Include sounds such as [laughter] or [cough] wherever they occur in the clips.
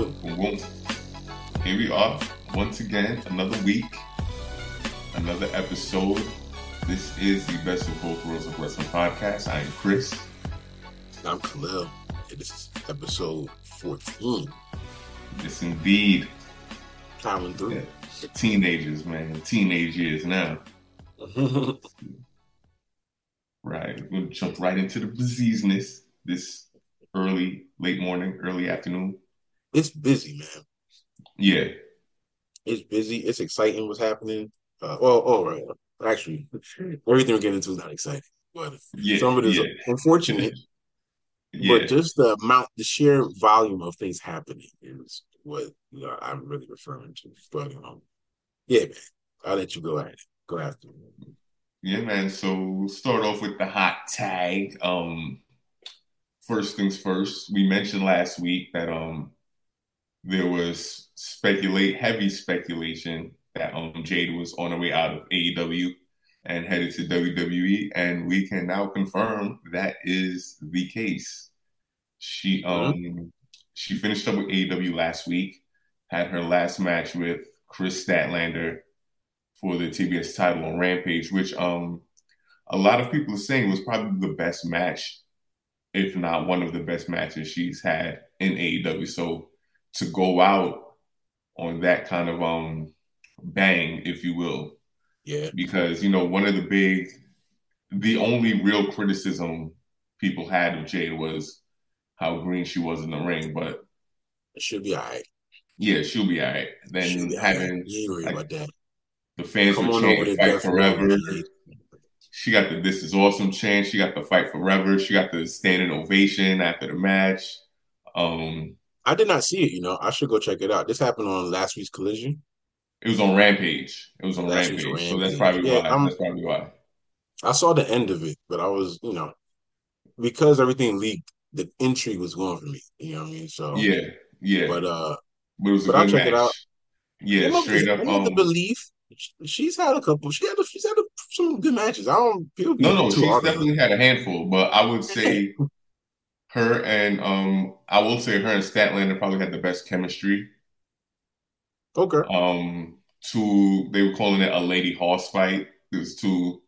Boom. Here we are once again, another week, another episode. This is the Best of Both Worlds of Wrestling podcast. I am Chris. I'm Khalil, and this is episode 14. Yes, indeed. Coming through. Yeah. Teenagers, man. Teenage years now. [laughs] right. To jump right into the business this early, late morning, early afternoon. It's busy, man. Yeah. It's busy. It's exciting what's happening. Uh, well, all right. Actually, everything we're getting into is not exciting, but Yeah. some of it is yeah. unfortunate. Yeah. But just the amount, the sheer volume of things happening is what you know, I'm really referring to. But um, yeah, man, I'll let you go at it. Go after it. Yeah, man. So we'll start off with the hot tag. Um, first things first, we mentioned last week that um there was speculate heavy speculation that um Jade was on her way out of AEW and headed to WWE, and we can now confirm that is the case. She um she finished up with AEW last week, had her last match with Kris Statlander for the TBS title on Rampage, which um a lot of people are saying was probably the best match, if not one of the best matches she's had in AEW. So to go out on that kind of um bang, if you will, Yeah, because you know one of the big, the only real criticism people had of Jade was how green she was in the ring, but she'll be all right. yeah, she'll be all right. Then be having ain't worried like, the fans Come were chanting "Fight Forever." She got the "This is awesome" chant. She got the "Fight Forever." She got the standing ovation after the match. Um, I did not see it. You know, I should go check it out. This happened on last week's Collision. it was on Rampage. It was on week's Rampage, so that's probably Yeah, why. I'm- That's probably why. I saw the end of it, but I was, you know, because everything leaked, the intrigue was going for me. You know what I mean? So Yeah, yeah. But uh, But but I'll good check it out. Yeah, straight up. Of the Um, belief she's had a couple. She had a, she's had a, some good matches. I don't be no, no, she's hard definitely had a handful, but I would say [laughs] her and um, I will say her and Statlander probably had the best chemistry. Okay, Um, two, they were calling it a lady horse fight. There's two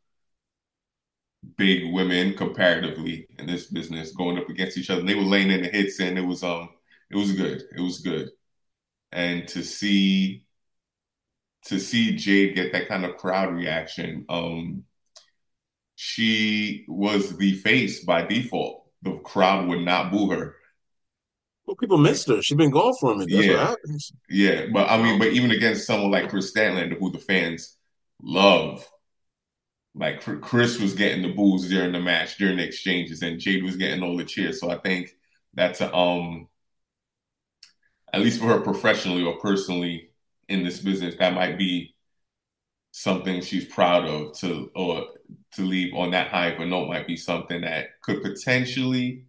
big women comparatively in this business going up against each other. And they were laying in the hits, and it was um, it was good. It was good. And to see to see Jade get that kind of crowd reaction, um, she was the face by default. The crowd would not boo her. well, people missed her. She's been gone for a minute. That's Yeah. Yeah, but I mean, but even against someone like Kris Statlander, who the fans love, like Kris was getting the boos during the match, during the exchanges, and Jade was getting all the cheers. So I think that's a, um, at least for her professionally or personally in this business, that might be something she's proud of to or to leave on that high of a note might be something that could potentially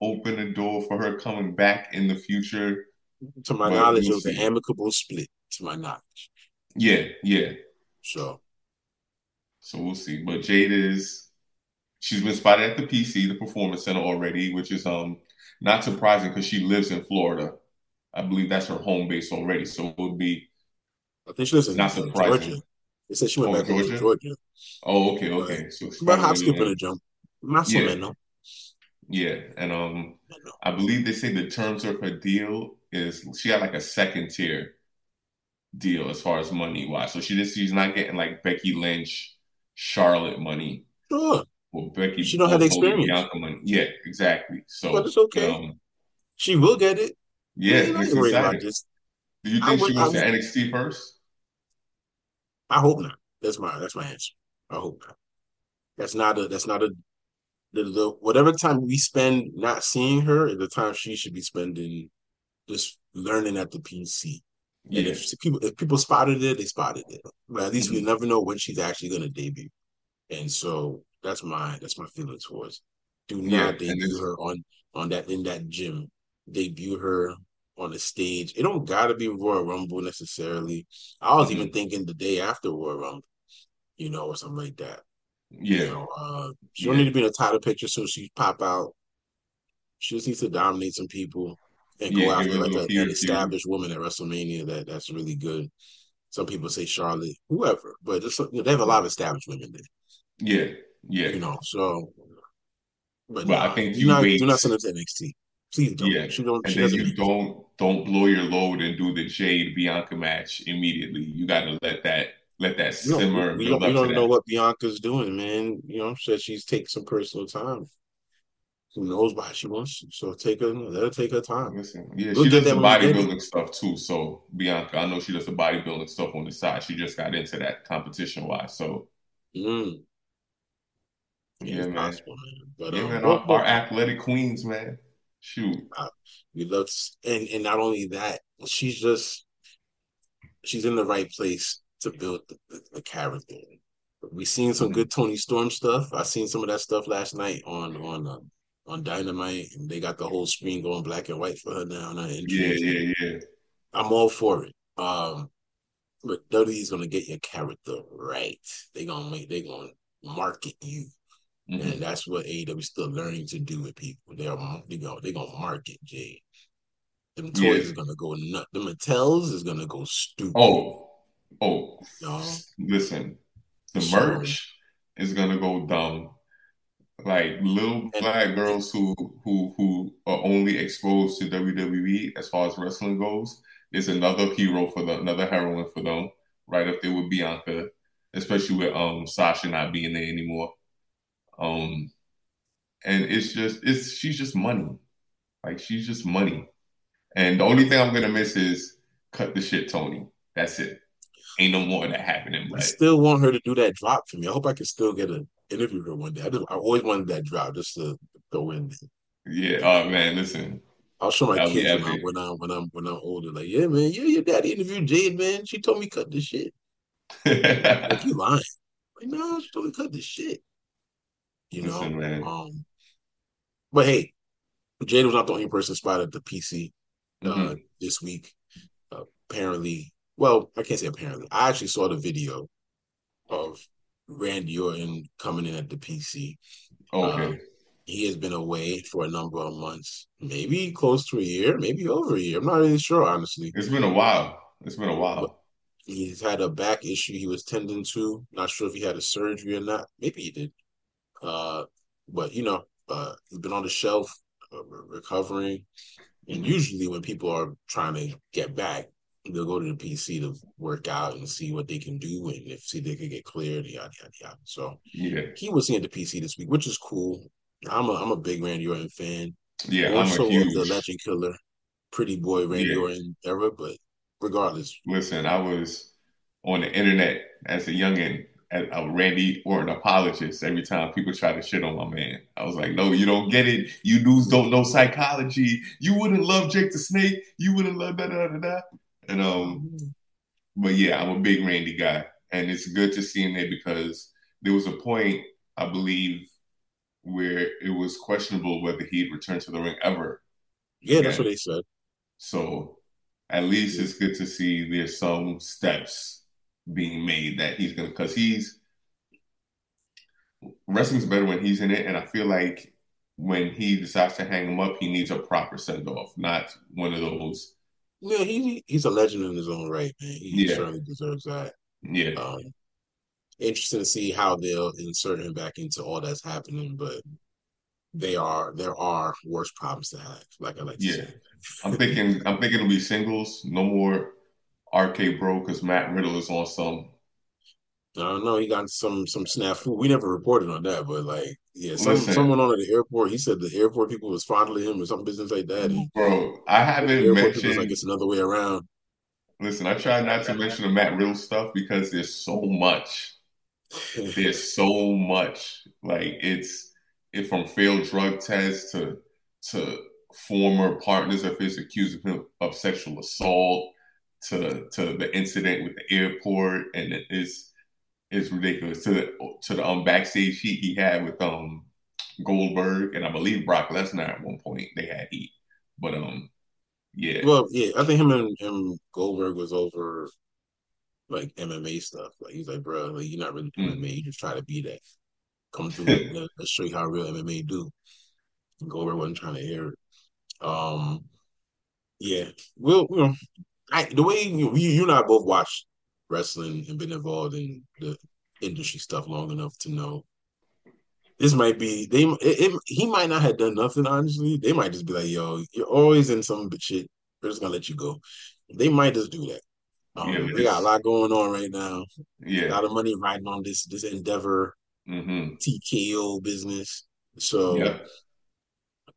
open a door for her coming back in the future To my Well, knowledge, we'll it was an amicable split. To my knowledge, Yeah, yeah. so So we'll see. But Jade is she's been spotted at the PC, the Performance Center already, which is um not surprising because she lives in Florida. I believe that's her home base already. So it would be I think she lives in Not in surprising. Georgia. They said she went Oh, back home to Georgia? Georgia. oh okay, okay. So But hop, skip, and a jump. Más Yeah. o menos. yeah, and um No. I believe they say the terms of her deal is she had like a second tier deal as far as money wise. So she just she's not getting like Becky Lynch, Charlotte money. Sure, Well, Becky, She don't have the experience. Money. Yeah, exactly. So, But it's okay. Um, she will get it. yeah, Man, I it's ain't worried about exciting. this. Do you think would- she goes I to NXT first? I hope not. That's my that's my answer. I hope not. That's not a that's not a the, the whatever time we spend not seeing her is the time she should be spending just learning at the PC. And Yeah, if people if people spotted it, they spotted it. But at least we Mhm. never know when she's actually gonna debut. And so that's my that's my feeling towards. Do not and debut her on on that in that gym. Debut her on the stage. It don't gotta be Royal Rumble necessarily. I was Mhm. even thinking the day after Royal Rumble, you know, or something like that. yeah, You know, uh, she don't need to be in a title picture so she pop out. She just needs to dominate some people. and go Yeah, give after like a, an established woman at WrestleMania that that's really good. Some people say Charlotte, whoever, but just, you know, they have a lot of established women there, Yeah, yeah. you know. So, but But I think do you not do not send her to NXT. Please don't. Yeah, She don't. and She then you don't don't blow your load and do the Jade Bianca match immediately. You got to let that let that simmer and We don't. We don't know what Bianca's doing, man. You know, said she's taking some personal time. Who knows why she wants? To. So take her. Let her take her time. Listen, yeah, We'll she does the that when we get it. bodybuilding stuff too. So Bianca, I know she does the bodybuilding stuff on the side. She just got into that competition wise. So Mm. Yeah, man. possible, man. But Yeah, um, man. Our, our athletic queens, man. Shoot. uh, we love, and and not only that, she's just she's in the right place to build the, the, the character. We seen some good Toni Storm stuff. I seen some of that stuff last night on on uh, on Dynamite, and they got the whole screen going black and white for her now in her Yeah, yeah, yeah. I'm all for it. Um, but WWE's gonna get your character right. They gonna make they gonna market you, and hmm that's what AEW still learning to do with people. They're they go they gonna market Jay. Them Yeah. toys is gonna go nut. The Mattels is gonna go stupid. Oh, oh. No, Listen, the so merch is gonna go dumb. Like little and black girls who who who are only exposed to WWE as far as wrestling goes is another hero for them, another heroine for them, right up there with Bianca, especially with um Sasha not being there anymore. Um, and it's just it's she's just money, like she's just money. And the only thing I'm gonna miss is cut the shit, Tony. That's it. Ain't no more of that happening. I still want her to do that drop for me. I hope I can still get an interview her one day. I just I always wanted that drop just to go in. yeah, oh man, listen, I'll show my that'll kids when when I when I'm when I'm older. Like, yeah, man, yeah, your daddy interviewed Jade, man. She told me cut the shit. [laughs] Like you lying. Like, no, she told me cut the shit. You know? listen, man. Um, but hey, Jade was not the only person spotted at the PC uh hmm this week. Uh, apparently, well, I can't say apparently. I actually saw the video of Randy Orton coming in at the PC. Okay. he has been away for a number of months, maybe close to a year, maybe over a year. I'm not really sure, honestly. It's been a while. It's been a But while. he's had a back issue he was tending to. Not sure if he had a surgery or not. Maybe he did. Uh, but you know, uh, he's been on the shelf, uh, recovering. And usually, when people are trying to get back, they'll go to the PC to work out and see what they can do and if see they can get cleared, yada yada yada. So Yeah. he was seeing the PC this week, which is cool. I'm a I'm a big Randy Orton fan, Yeah, more I'm a of the huge. Legend Killer, Pretty Boy Randy Yeah. Orton era. But regardless, Listen, I was on the internet as a youngin, a Randy Orton apologist every time people try to shit on my man. I was like, no, you don't get it. You dudes don't know psychology. You wouldn't love Jake the Snake. You wouldn't love da da da da. And um, but yeah, I'm a big Randy guy, and it's good to see him there because there was a point I believe where it was questionable whether he'd return to the ring ever yeah, that's what again. they said. So at least it's good to see there's some steps being made that he's gonna because he's wrestling's better when he's in it, and I feel like when he decides to hang him up, he needs a proper send off, not one of those. Yeah, he he's a legend in his own right, man. He Yeah, certainly deserves that. yeah, Um, interesting to see how they'll insert him back into all that's happening, but they are there are worse problems to have, like I like to yeah. say. I'm thinking, I'm thinking it'll be singles, no more RK Bro, because Matt Riddle is on some. I don't know. He got some some snafu. We never reported on that, but like, yeah, some someone on at the airport. He said the airport people was fondling him or some business like that, and bro, I haven't was like, mentioned. it's another way around. Listen, I try not to mention the Matt Riddle stuff because there's so much. [laughs] there's so much like it's it from failed drug tests to to former partners of his accusing him of sexual assault to to the incident with the airport and it is is ridiculous to the to the um backstage heat he had with um Goldberg and I believe Brock Lesnar at one point they had heat but um yeah well, yeah, I think him and, and Goldberg was over like MMA stuff. Like he's like, bro, like you're not really doing mm, MMA. You just try to be that. Come through. [laughs] Let, let's show you how real MMA do. And Goldberg wasn't trying to hear it. Um, Yeah, we'll, know, I, the way you, you and I both watched wrestling and been involved in the industry stuff long enough to know this might be they. It, it, he might not have done nothing. Honestly, they might just be like, "Yo, you're always in some shit. We're just gonna let you go." They might just do that. Yeah, Um, they got a lot going on right now. Yeah, A lot of money riding on this this endeavor hmm TKO business. So Yep.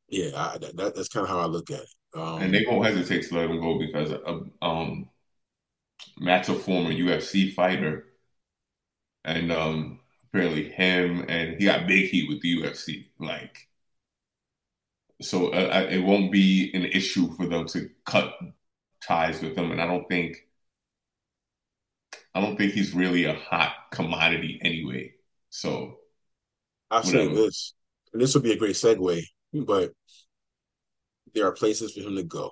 yeah, I, that, that's kind of how I look at it. And they Um, won't hesitate to let him go because uh, um Matt's a former UFC fighter, and um apparently him and he got big heat with the UFC. Like, so uh, it won't be an issue for them to cut ties with him. And I don't think I don't think he's really a hot commodity anyway. So I'll say this, and this will be a great segue, but there are places for him to go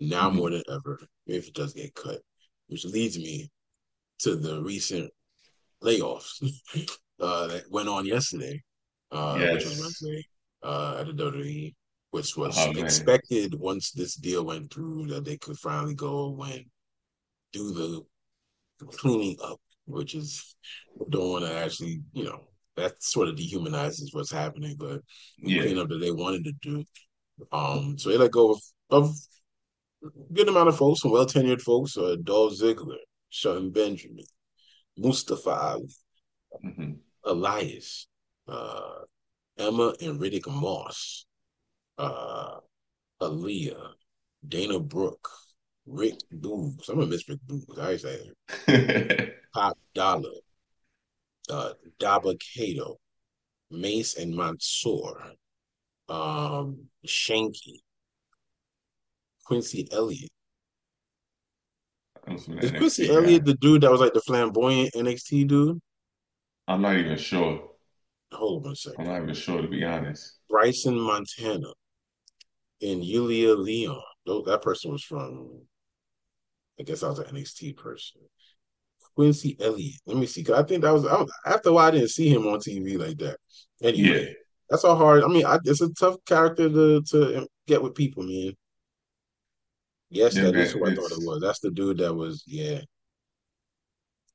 now more hmm than ever if it does get cut, which leads me to the recent layoffs [laughs] uh, that went on yesterday, uh, which was Yes. Wednesday uh, at the WWE, which was Oh man. expected once this deal went through that they could finally go and do the cleaning up, which is don't want to actually, you know, that sort of dehumanizes what's happening, but the Yeah. cleanup that they wanted to do. Um, so they let go of, of a good amount of folks, some well tenured folks, uh, Dolph Ziggler, Shelton Benjamin, Mustafa Ali, hmm Elias, uh, Emma and Riddick Moss, uh, Aliyah, Dana Brooke, Rick Boogs. I'm gonna miss Rick Boogs. I say [laughs] Top Dolla, uh, Daba Kato, Mace and Mansoor, um, Shanky, Quincy Elliott. I'm from the Is Quincy NXT guy. Elliott the dude that was like the flamboyant NXT dude? I'm not even sure. Hold on a second. I'm not even sure to be honest. Bryson Montana and Yulia Leon. No, that person was from, I guess I was an NXT person. Quincy Elliott. Let me see. Cause I think that was, I was after a while. I didn't see him on TV like that. Yeah. Anyway, that's all hard. I mean, I, it's a tough character to to get with people, man. Yes, Yeah, that is man. who I thought it was. That's the dude that was. Yeah,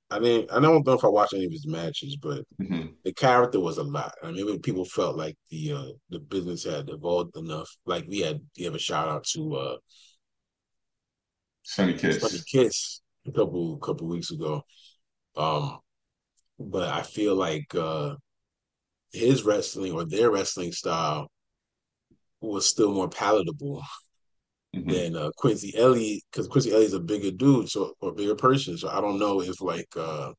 I mean, I don't know if I watched any of his matches, but mhm. the character was a lot. I mean, people felt like the uh the business had evolved enough. Like we had give a shout out to uh Sonny Sonny Kiss. Kiss a couple couple weeks ago. Um, but I feel like uh his wrestling or their wrestling style was still more palatable hmm than uh, Quincy Elliott because Quincy Elliott's a bigger dude, so or bigger person. So I don't know if like uh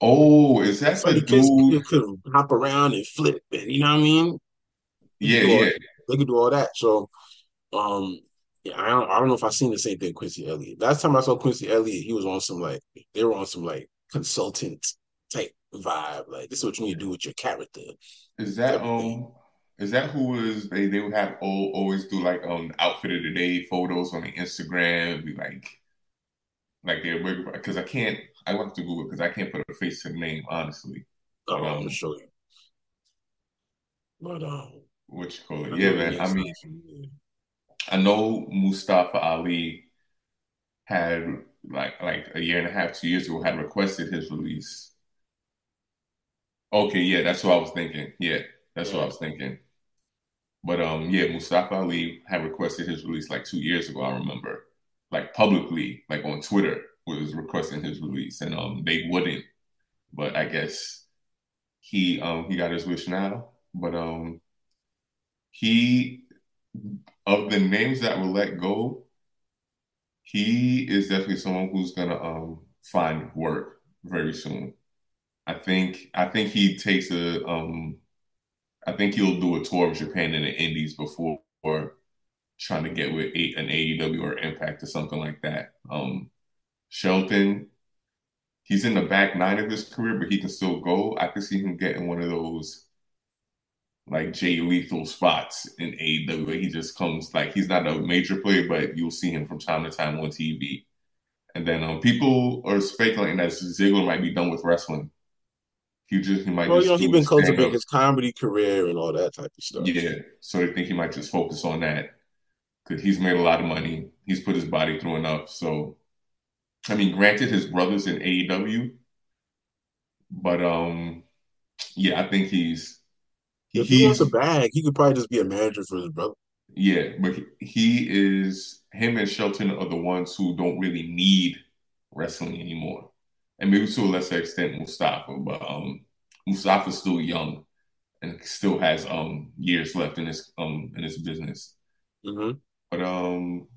Oh, is that the dude? could, could hop around and flip it. You know what I mean? Could Yeah, all yeah. they could do all that. So um yeah, I don't I don't know if I've seen the same thing Quincy Elliott. Last time I saw Quincy Elliott, he was on some like they were on some like consultant type vibe. Like this is what you need to do with your character Is that type of thing. um? Is that who was they? They would have all, always do like um outfit of the day photos on the Instagram. Be like like they're because I can't. I want to Google because I can't put a face to the name honestly. Oh, I'm gonna um, show you. But um what you call it? Yeah, man. I mean, I know Mustafa Ali had like like a year and a half, two years ago, had requested his release. Okay, yeah, that's what I was thinking. Yeah, that's what I was thinking. But um, yeah, Mustafa Ali had requested his release like two years ago. I remember, like publicly, like on Twitter, was requesting his release, and um, they wouldn't. But I guess he um he got his wish now. But um, he of the names that were let go, he is definitely someone who's gonna um find work very soon. I think I think he takes a um I think he'll do a tour of Japan and the Indies before trying to get with an AEW or Impact or something like that. Um, Shelton, he's in the back nine of his career, but he can still go. I could see him getting one of those like Jay Lethal spots in AEW he just comes like he's not a major player, but you'll see him from time to time on TV. And then um, people are speculating that Ziggler might be done with wrestling. Just he might Well, you know, he's been cultivating his comedy career and all that type of stuff. Yeah, so I think he might just focus on that. because he's made a lot of money. He's put his body through enough. So, I mean, granted, his brother's in AEW, but um, yeah, I think he's. If he wants a bag, he could probably just be a manager for his brother. Yeah, but he is him and Shelton are the ones who don't really need wrestling anymore, and maybe to a lesser extent Mustafa. But um, Mustafa's still young and still has um years left in his um in his business. Mm-hmm. But um,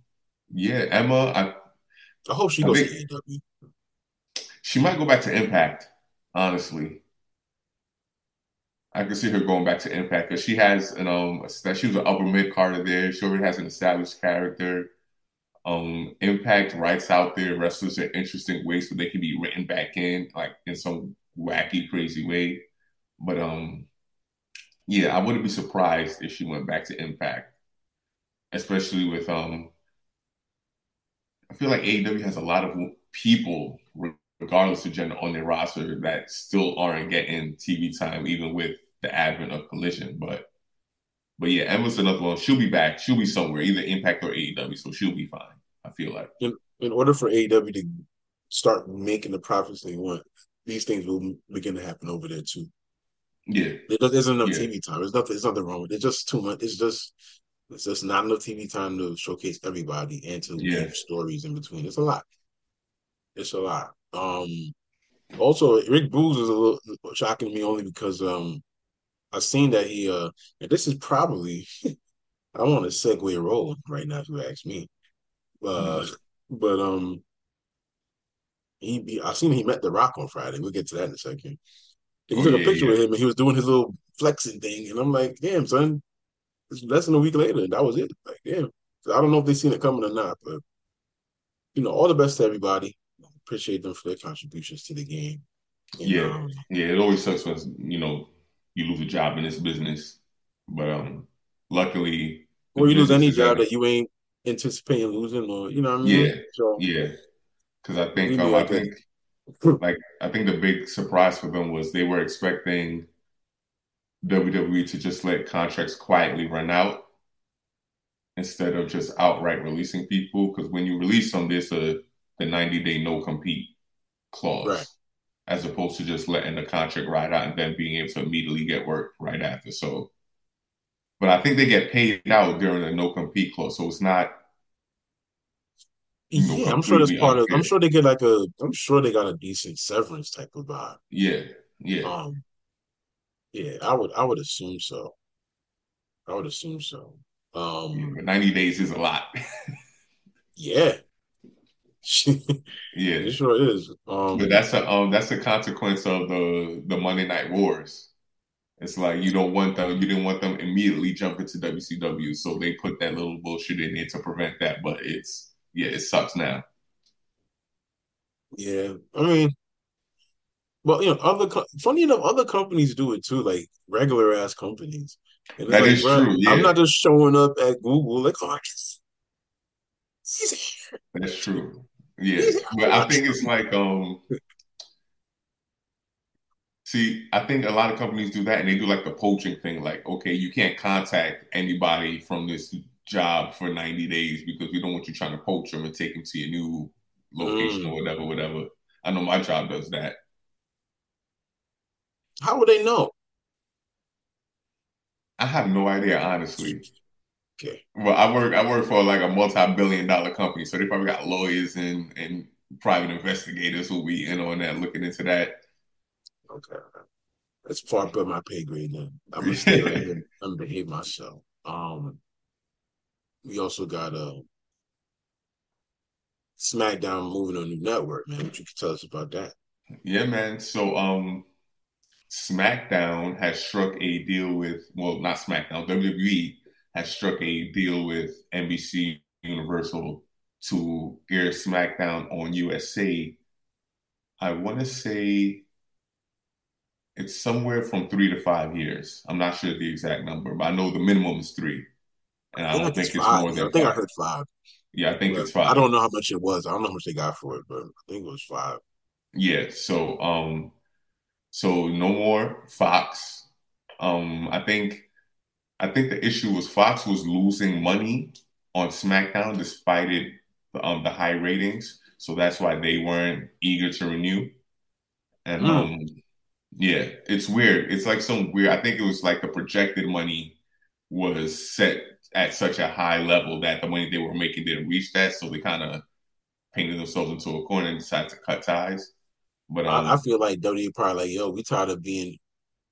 yeah, Emma, I I hope she I goes to AEW. She might go back to Impact, honestly. I can see her going back to Impact because she has an um she was an upper mid carder there. She already has an established character. Um, Impact writes out their wrestlers in interesting ways so they can be written back in like in some wacky, crazy way. But um, yeah, I wouldn't be surprised if she went back to Impact, especially with um. I feel like AEW has a lot of people, regardless of gender, on their roster that still aren't getting TV time, even with the advent of Collision. But but yeah, Emma's another one. She'll be back. She'll be somewhere, either Impact or AEW, so she'll be fine. I feel like. In, in order for AEW to start making the profits they want, these things will begin to happen over there too. Yeah, there isn't enough yeah. TV time. There's nothing. There's nothing wrong with it. It's just too much. It's just it's just not enough TV time to showcase everybody and to yeah. stories in between. It's a lot. It's a lot. Um, also, Rick Boogs is a little shocking to me only because um, I've seen that he uh, and this is probably [laughs] I want to segue role right now if you ask me. Uh, but um, he be, I seen he met The Rock on Friday. We'll get to that in a second. He oh, took yeah, a picture yeah. with him and he was doing his little flexing thing, and I'm like, damn son, it's less than a week later, and that was it. Like, damn. I don't know if they seen it coming or not, but you know, all the best to everybody. Appreciate them for their contributions to the game. Yeah, um, yeah. It always sucks when you know you lose a job in this business, but um, luckily, or you lose any job that you ain't anticipating losing, or you know what I mean. Yeah, so, yeah. Because I think um, I think [laughs] like I think the big surprise for them was they were expecting WWE to just let contracts quietly run out instead of just outright releasing people. Because when you release them, there's a the 90 day no compete clause, right. as opposed to just letting the contract ride out and then being able to immediately get work right after. So, but I think they get paid out during the no compete clause, so it's not. You know, yeah, I'm sure that's part unfair. of. I'm sure they get like a. I'm sure they got a decent severance type of vibe. Yeah, yeah. Um, yeah, I would I would assume so. I would assume so. Um yeah, 90 days is a lot. [laughs] yeah. yeah. [laughs] It sure is. Um but that's a um that's a consequence of the the Monday night wars. It's like you don't want them you didn't want them immediately jumping to WCW. So they put that little bullshit in there to prevent that. But it's yeah, it sucks now. Yeah. I mean well, you know, other funny enough, other companies do it too, like regular ass companies. And that like, is true. Yeah. I'm not just showing up at Google like, oh, [laughs] That's true. Yeah, but I think it's like, um, see, I think a lot of companies do that, and they do like the poaching thing. Like, okay, you can't contact anybody from this job for 90 days because we don't want you trying to poach them and take them to your new location mm. or whatever, whatever. I know my job does that. How would they know? I have no idea, honestly. Okay. Well, I work I work for like a multi-billion dollar company, so they probably got lawyers and and private investigators who will be in on that, looking into that. Okay. That's far above my pay grade then. I'm gonna stay right here and behave myself. Um we also got a uh, SmackDown moving on a new network, man. What you can tell us about that? Yeah, man. So um SmackDown has struck a deal with, well, not SmackDown, WWE has struck a deal with NBC Universal to air SmackDown on USA. I want to say it's somewhere from three to five years. I'm not sure the exact number, but I know the minimum is three. And I, I don't think it's, more than I think five. I heard five. Yeah, I think but it's five. I don't know how much it was. I don't know how much they got for it, but I think it was five. Yeah. So um so no more Fox. Um, I think I think the issue was Fox was losing money on SmackDown despite it um, the high ratings. So that's why they weren't eager to renew. And mm. um, yeah, it's weird. It's like some weird. I think it was like the projected money was set at such a high level that the money they were making didn't reach that, so they kind of painted themselves into a corner and decided to cut ties. But um, I, I, feel like WWE probably like, yo, we tired of being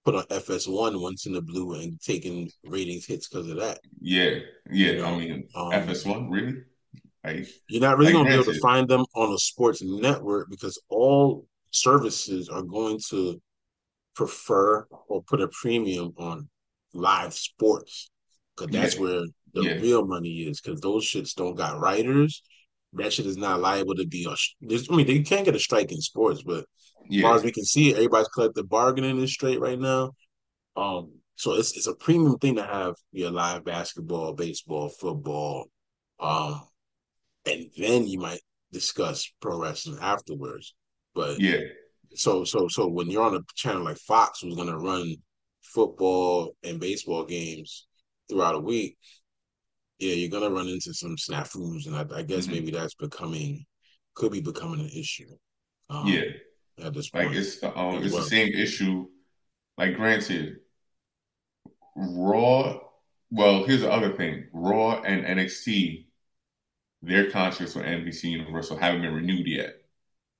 put on FS1 once in the blue and taking ratings hits because of that. Yeah, yeah. You know? I mean, um, FS1 really? Like, You're not really like, gonna be able to find them on a sports network because all services are going to prefer or put a premium on live sports because that's yeah. where the yeah. real money is. Because those shits don't got writers. That shit is not liable to be. I mean, they can't get a strike in sports, but yeah. as far as we can see, everybody's collective bargaining is straight right now. Um, so it's it's a premium thing to have your live basketball, baseball, football, um, and then you might discuss pro wrestling afterwards. But yeah, so so so when you're on a channel like Fox, who's gonna run football and baseball games throughout a week, yeah, you're gonna run into some snafus, and I, I guess mm-hmm. maybe that's becoming could be becoming an issue. Um, yeah, at this point, like it's the um, it's well. the same issue. Like, granted, Raw. Well, here's the other thing: Raw and NXT, their contracts with NBC Universal haven't been renewed yet.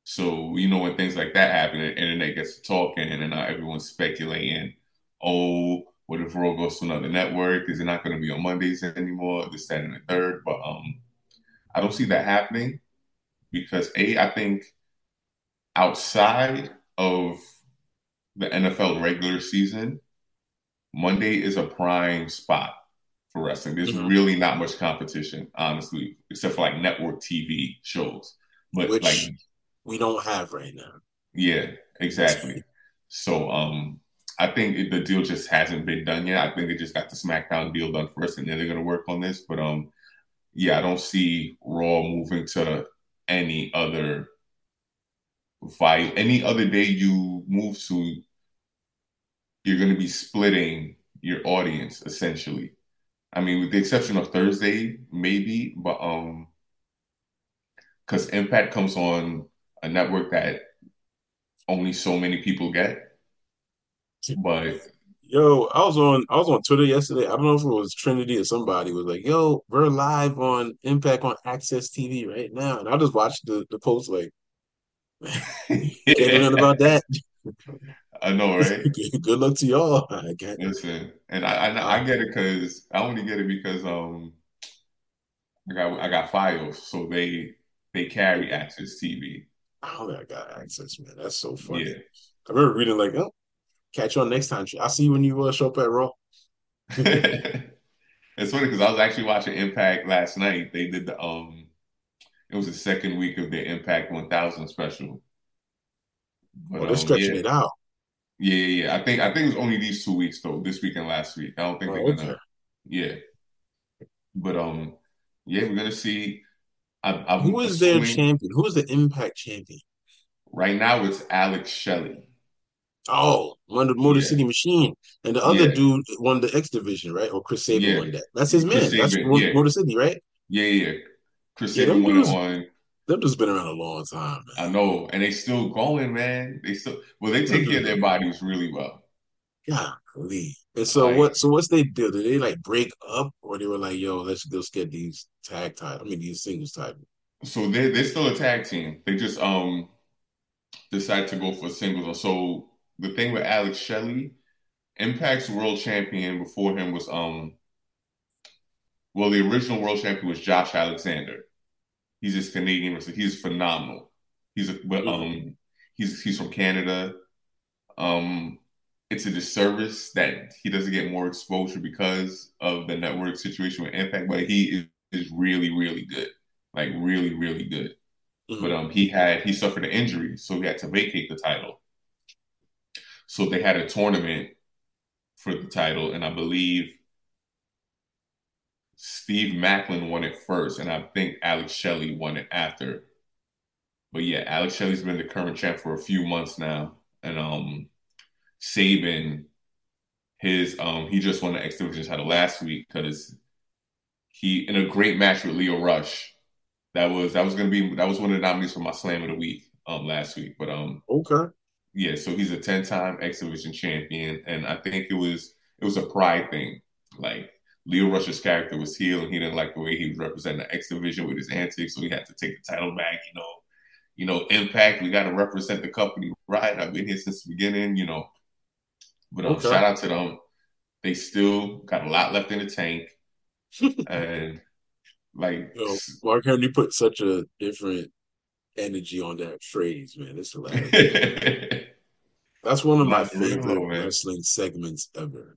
So you know when things like that happen, the internet gets to talking, and now everyone's speculating. Oh, what if Raw goes to another network? Is it not going to be on Mondays anymore? This, that, and the third. But um, I don't see that happening because a I think outside of the NFL regular season, Monday is a prime spot for wrestling. There's mm-hmm. really not much competition, honestly, except for like network TV shows. But Which, like we don't have right now. Yeah, exactly. So um I think the deal just hasn't been done yet. I think they just got the SmackDown deal done first, and then they're gonna work on this. But um, yeah, I don't see Raw moving to any other fight. Any other day you move to, you're gonna be splitting your audience essentially. I mean, with the exception of Thursday, maybe, but um, because Impact comes on a network that only so many people get. But yo, I was on I was on Twitter yesterday. I don't know if it was Trinity or somebody was like, "Yo, we're live on Impact on AXS TV right now," and I just watched the the post like, [laughs] nothing about that. [laughs] I know, right? [laughs] Good luck to y'all. I get Listen, and I I, I get it because I only get it because um I got I got Fios, so they they carry AXS TV. Don't think I got AXS, man. That's so funny. Yeah. I remember reading like, oh, catch you on next time. I'll see you when you uh, show up at Raw. [laughs] it's funny because I was actually watching Impact last night. They did the um, it was the second week of their Impact 1000 special. But, oh, they're um, stretching yeah. it out. Yeah, yeah, I think I think it was only these two weeks though. This week and last week. I don't think oh, they're gonna. Yeah, but um, yeah, we're gonna see. I, I'm Who is assuming, their champion? Who is the Impact champion? Right now, it's Alex Shelley. Oh, won the Motor yeah. City Machine, and the other yeah. dude won the X Division, right? Or Chris Sabin yeah. won that. That's his Chris man. Sabin, That's Motor City, right? Yeah, yeah. Chris Sabin won it on. They've just been around a long time. Man. I know, and they still going, man. They still well, they take care of their bodies really well. Golly. And so like, what? So what's they do? Did they like break up, or they were like, "Yo, let's let's get these tag title. I mean, these singles title." So they they're still a tag team. They just um decide to go for singles. So the thing with Alex Shelley, Impact's world champion before him was um well the original world champion was Josh Alexander. He's this Canadian wrestler. He's phenomenal. He's a but um he's he's from Canada. Um it's a disservice that he doesn't get more exposure because of the network situation with Impact, but he is, is really, really good. Like really, really good. Mm-hmm. But um he had he suffered an injury, so he had to vacate the title. So they had a tournament for the title, and I believe Steve Maclin won it first, and I think Alex Shelley won it after. But yeah, Alex Shelley's been the current champ for a few months now, and um, Sabin, his um, he just won the X Division title last week because he in a great match with Lio Rush. That was that was gonna be that was one of the nominees for my Slam of the Week um last week. But um okay, yeah, so he's a ten time X Division champion, and I think it was it was a pride thing. Like Lio Rush's character was heel, and he didn't like the way he was representing the X Division with his antics, so he had to take the title back. You know, you know, Impact. We got to represent the company right. I've been here since the beginning. You know, but um, okay. shout out to them. They still got a lot left in the tank, [laughs] and like Yo, Mark Henry put such a different energy on that phrase, man. It's hilarious. [laughs] That's one of my favorite wrestling segments ever.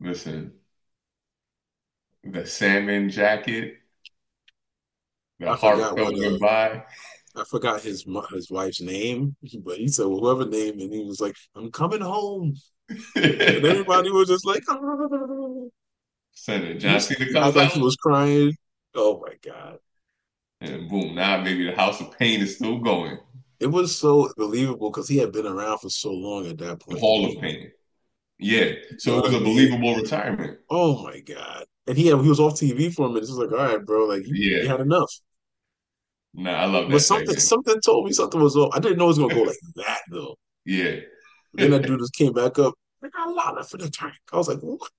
Listen, the salmon jacket, the heartfelt goodbye. I forgot his his wife's name, but he said well, whoever name, and he was like, "I'm coming home," and [laughs] everybody was just like, oh. Senator John Cena comes I thought out. he was crying. Oh my god! And boom, now maybe the House of Pain is still going. It was so believable because he had been around for so long at that point. The Hall of Pain. Yeah. So it was a believable retirement. Oh my god! And he had, he was off TV for a minute. It was like, all right, bro, like you, yeah. you had enough. Nah, I love that. But something segment. something told me something was off. I didn't know it was gonna go like [laughs] that though. Yeah. then that dude just came back up. I got a lot of for the tank. I was like, what?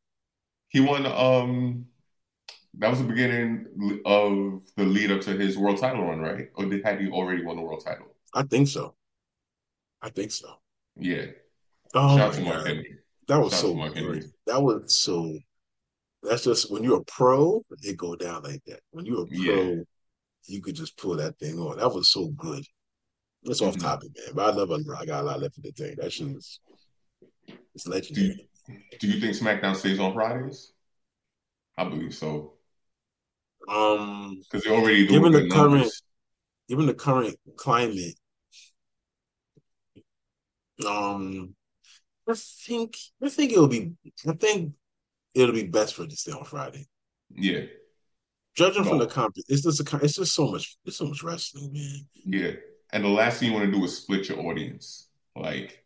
He won um that was the beginning of the lead up to his world title run, right? Or did had he already won the world title? I think so. I think so. Yeah. Oh Shout my God. That was Shout so great. That was so that's just when you're a pro, it go down like that. When you're a pro, yeah. You could just pull that thing on. That was so good. That's mm-hmm. off topic, man. But I love it. I got a lot left in the tank. That shit is it's legendary. Do you, do you think SmackDown stays on Fridays? I believe so. Um, because they're already given the, the current, given the current climate. Um, I think I think it'll be I think it'll be best for it to stay on Friday. Yeah. Judging from the comp, it's just a, it's just so much it's so much wrestling, man. Yeah, and the last thing you want to do is split your audience. Like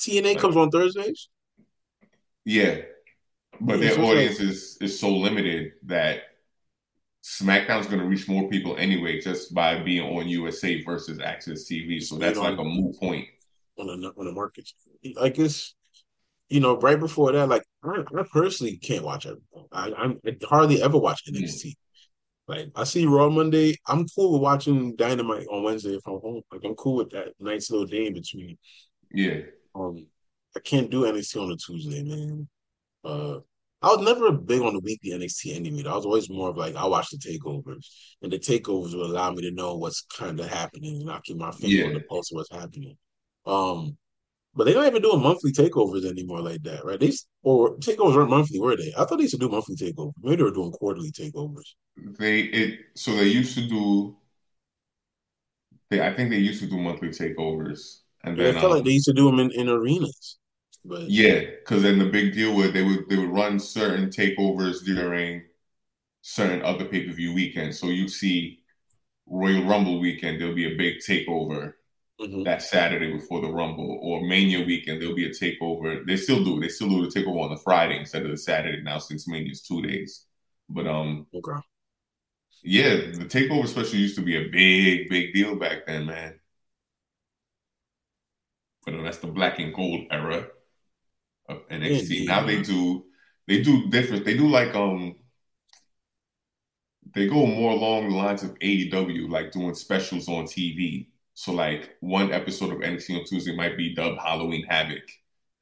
TNA like, comes on Thursdays. Yeah, but yeah, their audience like, is is so limited that SmackDown's going to reach more people anyway just by being on USA versus AXS TV. So that's like a moot point on the on the markets. I guess you know, right before that, like I, I personally can't watch it. I, I'm, I hardly ever watch NXT. Like I see Raw Monday, I'm cool with watching Dynamite on Wednesday if I'm home. Like I'm cool with that nice little day in between. Yeah. Um, I can't do NXT on a Tuesday, man. Uh, I was never big on the weekly NXT anyway. I was always more of like I watch the takeovers, and the takeovers will allow me to know what's kind of happening, and I keep my finger yeah. on the pulse of what's happening. Um, but they don't even do monthly takeovers anymore like that, right? They or takeovers weren't monthly, were they? I thought they used to do monthly takeovers. Maybe they were doing quarterly takeovers. They it so they used to do. They I think they used to do monthly takeovers, and yeah, then I felt um, like they used to do them in, in arenas. But yeah, because then the big deal was they would they would run certain takeovers during certain other pay per view weekends. So you see Royal Rumble weekend, there'll be a big takeover mm-hmm. that Saturday before the Rumble, or Mania weekend, there'll be a takeover. They still do. They still do the takeover on the Friday instead of the Saturday now since Mania's two days. But um, okay. Yeah, the takeover special used to be a big, big deal back then, man. But that's the black and gold era of NXT. now they do they do different. They do like um they go more along the lines of AEW, like doing specials on TV. So like one episode of NXT on Tuesday might be dubbed Halloween Havoc,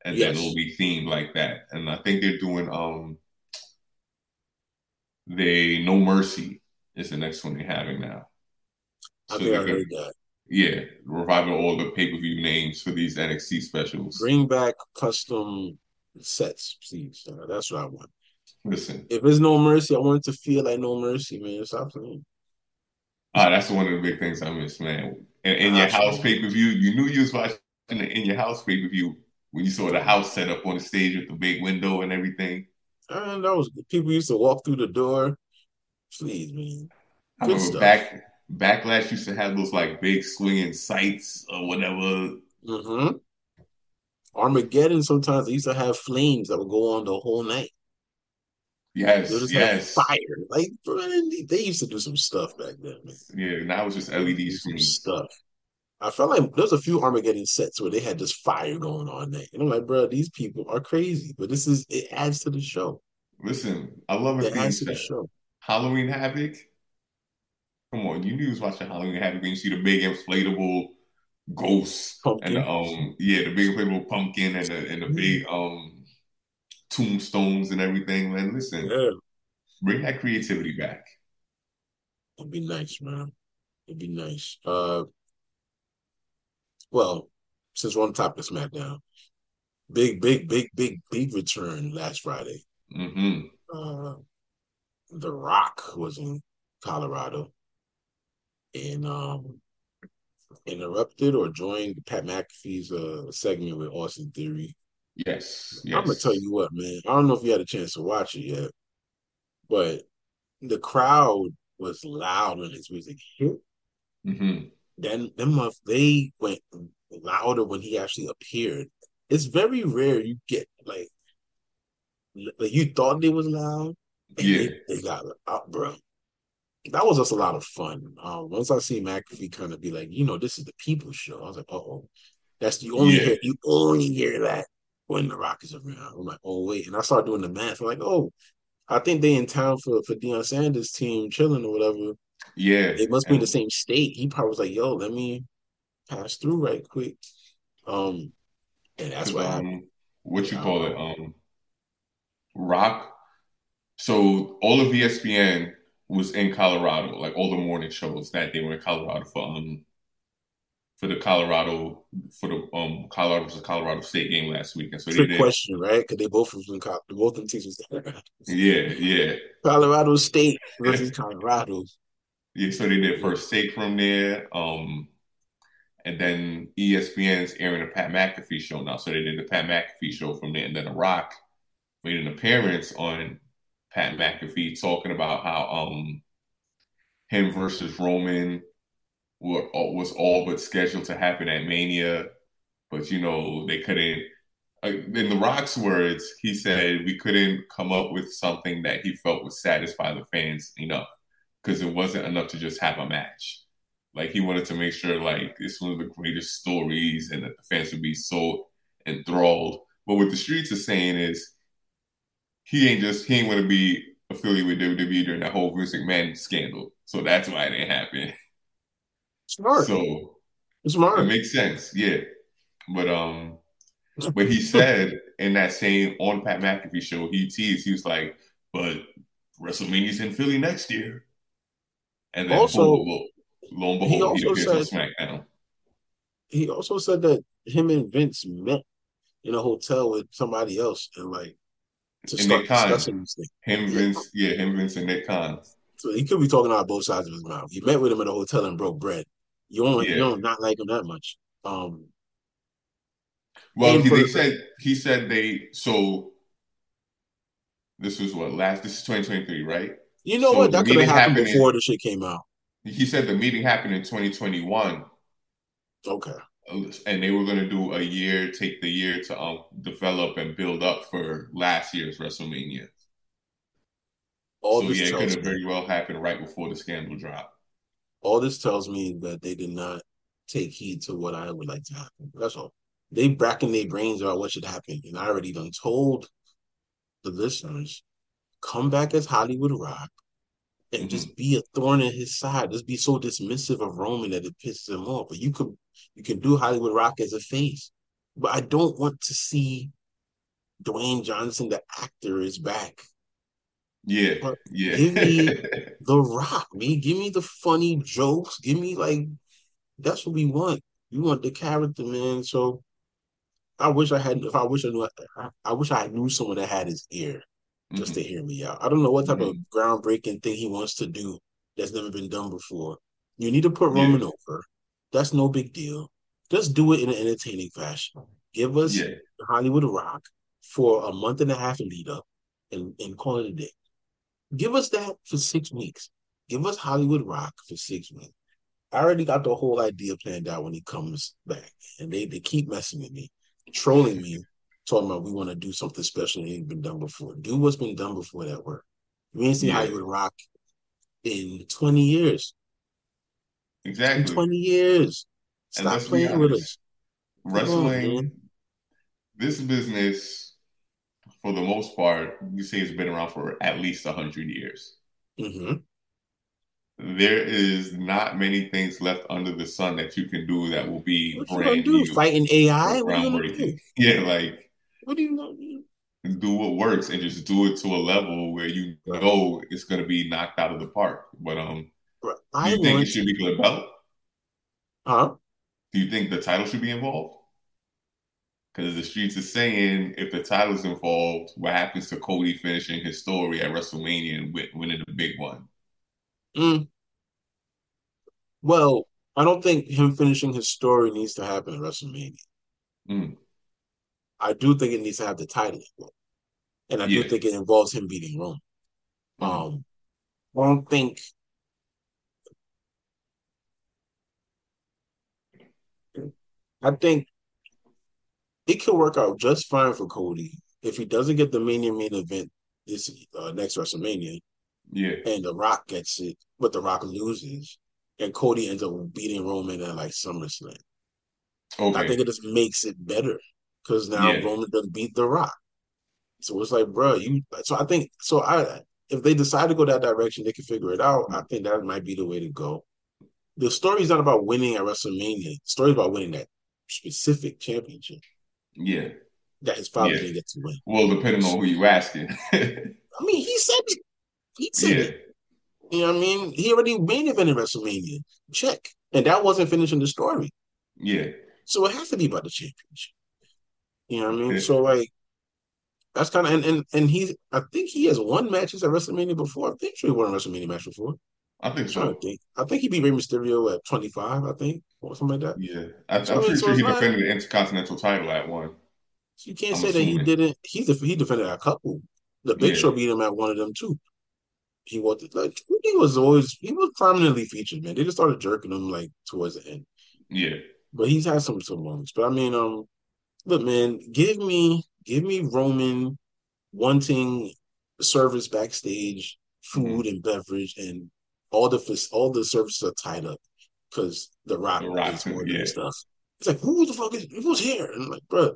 and yes. then it'll be themed like that. And I think they're doing um they No Mercy is the next one they're having now. So I think I heard that. Yeah, reviving all the pay per view names for these NXT specials. Bring back custom sets, please. Uh, that's what I want. Listen, if there's no mercy, I want it to feel like no mercy, man. Stop playing. Ah, that's one of the big things I miss, man in, in your house pay per view. You knew you was watching it in your house pay per view when you saw the house set up on the stage with the big window and everything. And that was people used to walk through the door. Please, man. Good I remember stuff. back Backlash used to have those like big swinging sights or whatever. Mm-hmm. Armageddon sometimes they used to have flames that would go on the whole night. Yes, have yes. fire. Like bro, they used to do some stuff back then, man. Yeah, now it's just LED screens. stuff. I felt like there's a few Armageddon sets where they had just fire going on there. And I'm like, bro, these people are crazy. But this is it adds to the show. Listen, I love It adds to the show. Halloween Havoc. Come on, you knew you was watching Halloween Havoc when you see the big inflatable ghosts and the um yeah, the big inflatable pumpkin and the and the big um tombstones and everything. Man, listen, bring that creativity back. it'd be nice, man. It'd be nice. Uh well, since we're on top of SmackDown, big, big, big, big, big return last Friday. hmm Uh The Rock was in Colorado and um interrupted or joined Pat McAfee's uh segment with Austin Theory. Yes, I'm gonna tell you what, man. I don't know if you had a chance to watch it yet, but the crowd was loud when his music hit. hmm Then them month they went louder when he actually appeared. It's very rare you get like like you thought they was loud and Yeah, they, they got out, bro. That was just a lot of fun. Um, once I see McAfee kind of be like, you know, this is the people's show. I was like, oh, that's the only yeah, hear you only hear that when the Rockets is around. I'm like, oh wait, and I started doing the math. I'm like, oh, I think they in town for for Deion Sanders' team chilling or whatever. yeah. It must be in the same state. He probably was like, yo, let me pass through right quick. Um, and that's what happened. um, what you call it? um, Um, Rock. So all of ESPN was in Colorado, like all the morning shows that they were in Colorado for um for the Colorado for the um Colorado versus Colorado State game last week, and so they trick did. question, right? Because they both was in Co- both of them teams was there. Yeah, yeah, Colorado State versus [laughs] Colorado. yeah. So they did first take from there. Um, and then ESPN's airing the Pat McAfee show now, so they did the Pat McAfee show from there, and then The Rock made an appearance on Pat McAfee talking about how um him versus Roman were, was all but scheduled to happen at Mania, but you know they couldn't. uh, In The Rock's words, he said we couldn't come up with something that he felt would satisfy the fans enough because it wasn't enough to just have a match. Like he wanted to make sure like it's one of the greatest stories and that the fans would be so enthralled. But what the streets are saying is he ain't just he ain't gonna be affiliated with WWE during that whole Vince McMahon scandal. So that's why it didn't happen. [laughs] Smart, So it smart. makes sense, yeah. But um, but he [laughs] said in that same on Pat McAfee show, he teased, he was like, "But WrestleMania's in Philly next year," and then boom, Also, lo, lo and he behold, he also appears on said SmackDown he also said that him and Vince met in a hotel with somebody else and like to and Nick start Khan, discussing these things. him Yeah, Vince, yeah, him Vince and Nick Khan, so he could be talking out both sides of his mouth. He met with him at a hotel and broke bread. You don't you don't not like him that much. Um, Well, he they said he said they so this was what last this is 2023, right? you know So what? That could have happened happened in before the shit came out. he said the meeting happened in 2021 Okay, and they were going to do a year, take the year to um, develop and build up for last year's WrestleMania. all So this yeah, it could have very well happened right before the scandal dropped. All this tells me that they did not take heed to what I would like to happen. That's all. They bracking their brains about what should happen, and I already done told the listeners, come back as Hollywood Rock and hmm just be a thorn in his side. Just be so dismissive of Roman that it pisses him off. But you could you can do Hollywood Rock as a face. But I don't want to see Dwayne Johnson, the actor, is back. Yeah, But yeah, give me [laughs] the rock, me. Give me the funny jokes. Give me like that's what we want. We want the character, man. So I wish I had if I wish I knew I, I wish I knew someone that had his ear just to hmm hear me out. I don't know what type of hmm groundbreaking thing he wants to do that's never been done before. You need to put yeah, Roman over. That's no big deal. Just do it in an entertaining fashion. Give us yeah, Hollywood Rock for a month and a half lead up and, and call it a day. Give us that for six weeks. Give us Hollywood Rock for six weeks. I already got the whole idea planned out when he comes back. And they, they keep messing with me, trolling me talking about we want to do something special that ain't been done before. Do what's been done before that work. We ain't seen Yeah, Hollywood Rock in 20 years. In exactly. 20 years. And Stop playing with us. Come on, this business, for the most part, you say it's been around for at least a hundred years. hmm There is not many things left under the sun that you can do that will be What brand do? new Fighting AI? What are you gonna groundbreaking. do? [laughs] Yeah, like What do you gonna do? what works and just do it to a level where you know it's going to be knocked out of the park. But um, Bro, do I you think it should be the belt? huh? Do you think the title should be involved? Because the streets are saying if the title's involved, what happens to Cody finishing his story at WrestleMania and winning the big one? Mm. Well, I don't think him finishing his story needs to happen at WrestleMania. Mm, I do think it needs to have the title, involved. and I do yeah, think it involves him beating Roman. mm, Um, I don't think. I think it could work out just fine for Cody if he doesn't get the Mania main event this uh, next WrestleMania, yeah, and The Rock gets it, but The Rock loses, and Cody ends up beating Roman at like SummerSlam. Okay. I think it just makes it better because now yeah, Roman doesn't beat The Rock. So it's like, bro, you. So I think so. I if they decide to go that direction, they can figure it out. I think that might be the way to go. The story's not about winning at WrestleMania. The story's about winning that specific championship yeah, that his father yeah. didn't get to win. Well, depending on who you asking. I mean, he said it. He said yeah, it. You know what I mean? He already main evented WrestleMania. Check. And that wasn't finishing the story. yeah, So it has to be about the championship. You know what I mean? okay. So like that's kind of and, and and he I think he has won matches at WrestleMania before. I think he won a WrestleMania match before. I think I'm trying to so. think. I think he beat Rey Mysterio at 25, I think, or something like that. Yeah, I, I'm So pretty so sure he not defended the Intercontinental title at one. you can't I'm say that he didn't. He def- he defended a couple. The Big Yeah, Show beat him at one of them too. He was like he was always he was prominently featured, man. They just started jerking him like towards the end. yeah, But he's had some some moments. But I mean, um, look, man, give me give me Roman wanting service backstage, food and beverage, and all the all the services are tied up because The Rock The Rock. is ordering Yeah, stuff. It's like who the fuck is who's here? And I'm like, bro,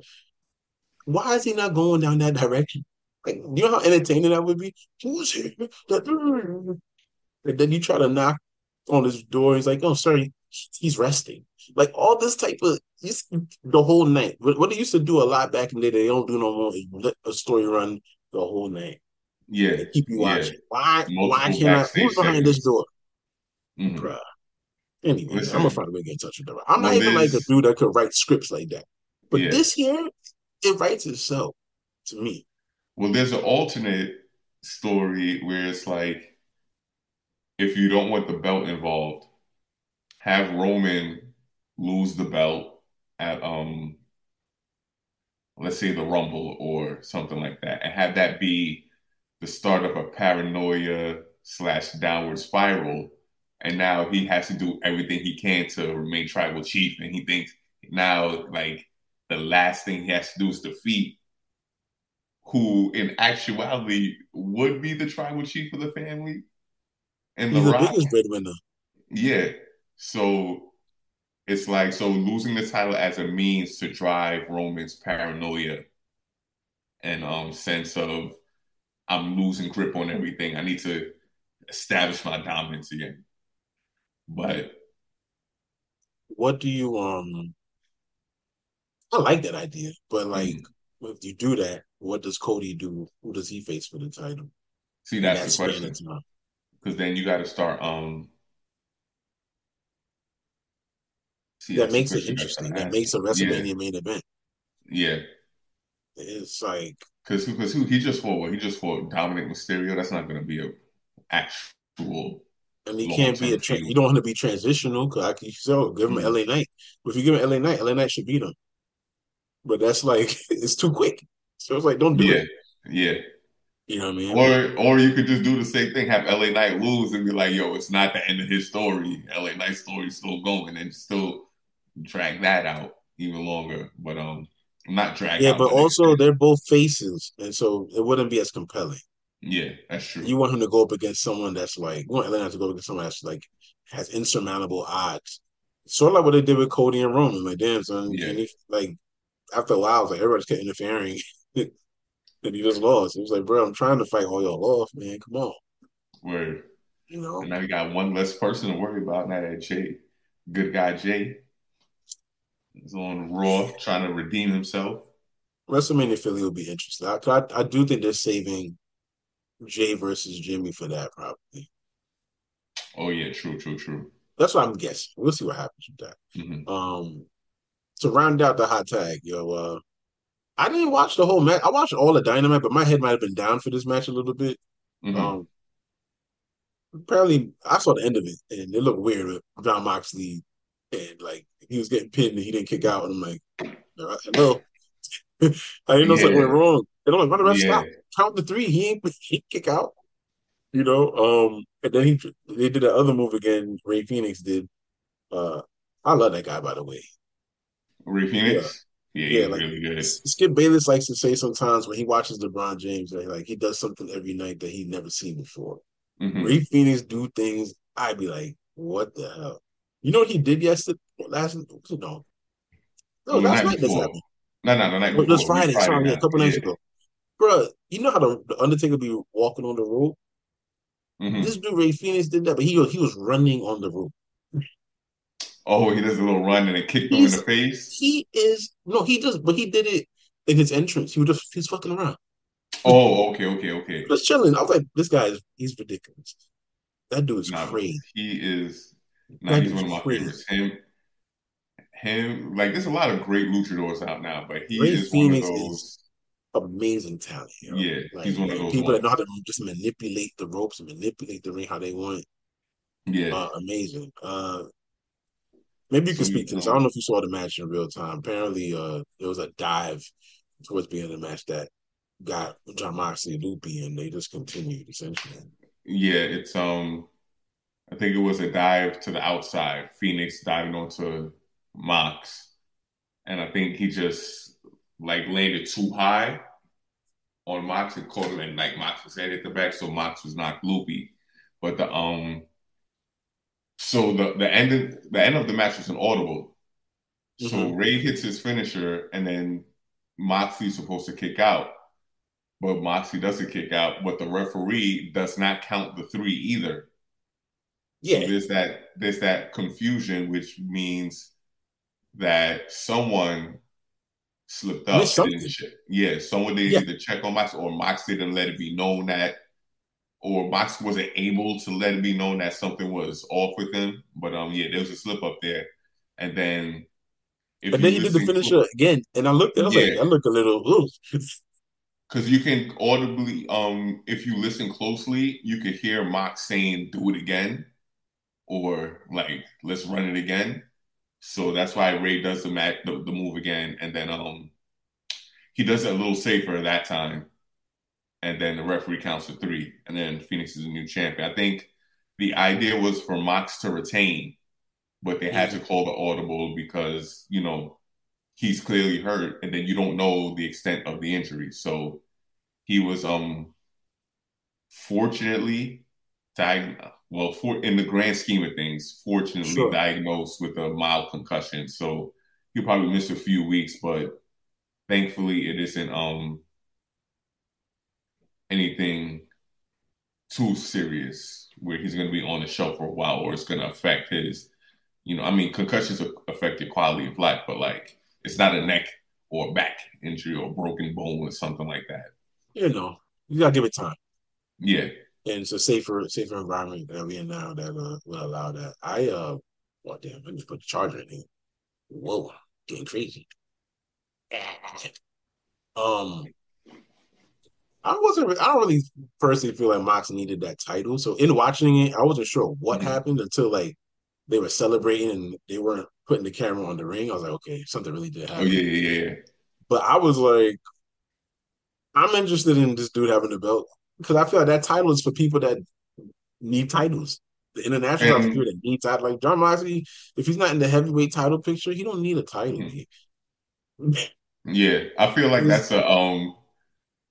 why is he not going down that direction? Like, you know how entertaining that would be? Who's here? [laughs] And then you try to knock on his door. He's like, "Oh, sorry, he's resting." Like all this type of the whole night. What, what they used to do a lot back in the day, they don't do no more. Let a story run the whole night yeah, and keep you watching. Why? Why Multiple can't I? Who's behind this door, hmm bruh? Anyway, man, I'm gonna find a way to get in touch with them. I'm not well, even like a dude that could write scripts like that, but yeah, this here, it writes itself to me. well, there's an alternate story where it's like if you don't want the belt involved, have Roman lose the belt at um, let's say the Rumble or something like that, and have that be the start of a paranoia slash downward spiral. And now he has to do everything he can to remain tribal chief. And he thinks now, like, the last thing he has to do is defeat who, in actuality, would be the tribal chief of the family. And The He's the Rock, biggest breadwinner. yeah. So it's like, so losing the title as a means to drive Roman's paranoia and um sense of I'm losing grip on everything. I need to establish my dominance again. But What do you um? I like that idea, but like, mm, if you do that, what does Cody do? Who does he face for the title see, in that's the question. Because then you got to start. Um, see, That makes it question you got to interesting. That makes a asking. Yeah, WrestleMania main event. yeah. It's like, Because because who he just fought? What he just fought Dominik Mysterio. That's not going to be a actual and he can't be a tra- you don't want to be transitional because I can so give him Mm, LA Knight. But if you give him LA Knight, LA Knight should beat him. But that's like [laughs] it's too quick. So it's like, don't do yeah, it. yeah. You know what I mean? Or or you could just do the same thing, have LA Knight lose and be like, yo, it's not the end of his story. LA Knight's story is still going and still drag that out even longer. But um not drag Yeah, but also they're both faces, and so it wouldn't be as compelling. Yeah, that's true. You want him to go up against someone that's like, you want Atlanta to go up against someone that's like has insurmountable odds. Sort of like what they did with Cody and Roman. Like, damn, son, Yeah, you like after a while, like everybody's kept interfering, [laughs] and he just lost. It was like, bro, I'm trying to fight all y'all off, man. Come on, where you know. and now you got one less person to worry about. Now that Jay, good guy Jay, is on Raw trying to redeem himself. WrestleMania Philly will be interesting. I, I, I do think they're saving Jay versus Jimmy for that probably. Oh yeah, true, true, true. That's what I'm guessing. We'll see what happens with that. hmm Um, to round out the hot tag, yo, uh, I didn't watch the whole match. I watched all the Dynamite, but my head might have been down for this match a little bit. hmm Um, apparently, I saw the end of it, and it looked weird with Jon Moxley, and like he was getting pinned and he didn't kick out, and I'm like, hello, [laughs] I didn't know something went Yeah, wrong. And I'm like, why the rest yeah. stop? Count the three. He ain't [laughs] he kick out, you know. Um, and then he they did the other move again. Rey Fénix did. Uh, I love that guy, by the way. Rey Yeah, Fénix. Yeah, yeah. he's Like really good. Skip Bayless likes to say sometimes when he watches LeBron James, like, like he does something every night that he'd never seen before. hmm Rey Fénix do things. I'd be like, what the hell? You know what he did yesterday? Last no, no, the last night this happened. No, no, the night before. We Friday. Friday Sorry, yeah, a couple Yeah. nights ago, bro. You know how the, the Undertaker be walking on the rope? This hmm dude Rey Fénix did that, but he he was running on the rope. Oh, he does a little run and it kicked him in the face. he is no, he does, but he did it in his entrance. He was just he's fucking around, Oh, okay, okay, okay. just chilling. I was like, this guy is he's ridiculous. That dude is No, crazy. he is. No, That he's one of my crazy. favorites. Him, him. Like, there's a lot of great luchadors out now, but he Rey is one of those. amazing talent, yo. Yeah, Like he's one of those people that know how to just manipulate the ropes and manipulate the ring how they want. Yeah. Uh, amazing. Uh, maybe you So can speak you, to this. I don't know if you saw the match in real time. Apparently, uh, there was a dive towards the end of the match that got Jon Moxley loopy, and they just continued essentially. yeah, it's um. I think it was a dive to the outside. Fénix diving onto Mox, and I think he just like landed too high on Mox and caught him, and like Mox was head at the back, so Mox was knocked loopy. But the um, so the the end of the end of the match was an audible. So Mm-hmm. Rey hits his finisher, and then Moxley's supposed to kick out, but Moxley doesn't kick out. But the referee does not count the three either. So Yeah, there's that there's that confusion, which means that someone slipped up. Yeah, someone didn't Yeah, either check on Mox or Mox didn't let it be known that, or Mox wasn't able to let it be known that something was off with him. But um, yeah, there was a slip up there, and then if and then he did the finisher again, and I looked. I was like, yeah, I look a little. Ooh. [laughs] because you can audibly, um, if you listen closely, you could hear Mox saying, "Do it again," or like, "Let's run it again." So that's why Rey does the match, the, the move again, and then um, he does it a little safer that time, and then the referee counts to three, and then Fénix is a new champion. I think the idea was for Mox to retain, but they had to Mhm. call the audible because you know he's clearly hurt, and then you don't know the extent of the injury. So he was um fortunately diagnosed. Well, for in the grand scheme of things, fortunately Sure. diagnosed with a mild concussion. So he'll probably miss a few weeks, but thankfully it isn't um anything too serious where he's going to be on the shelf for a while or it's going to affect his you know i mean concussions affect your quality of life but like it's not a neck or back injury or broken bone or something like that You know, you gotta give it time, yeah and it's a safer, safer environment that we're in now that uh, will allow that. I uh, well, damn, I just put the charger in here. Whoa, getting crazy. [laughs] Um, I wasn't. I don't really personally feel like Mox needed that title. So in watching it, I wasn't sure what Mhm. happened until like they were celebrating and they weren't putting the camera on the ring. I was like, okay, something really did oh yeah happen. yeah yeah But I was like, I'm interested in this dude having the belt because I feel like that title is for people that need titles. The international and people that need titles. Like Jon Moxley, if he's not in the heavyweight title picture, he don't need a title. mhm. Yeah, I feel like that's a um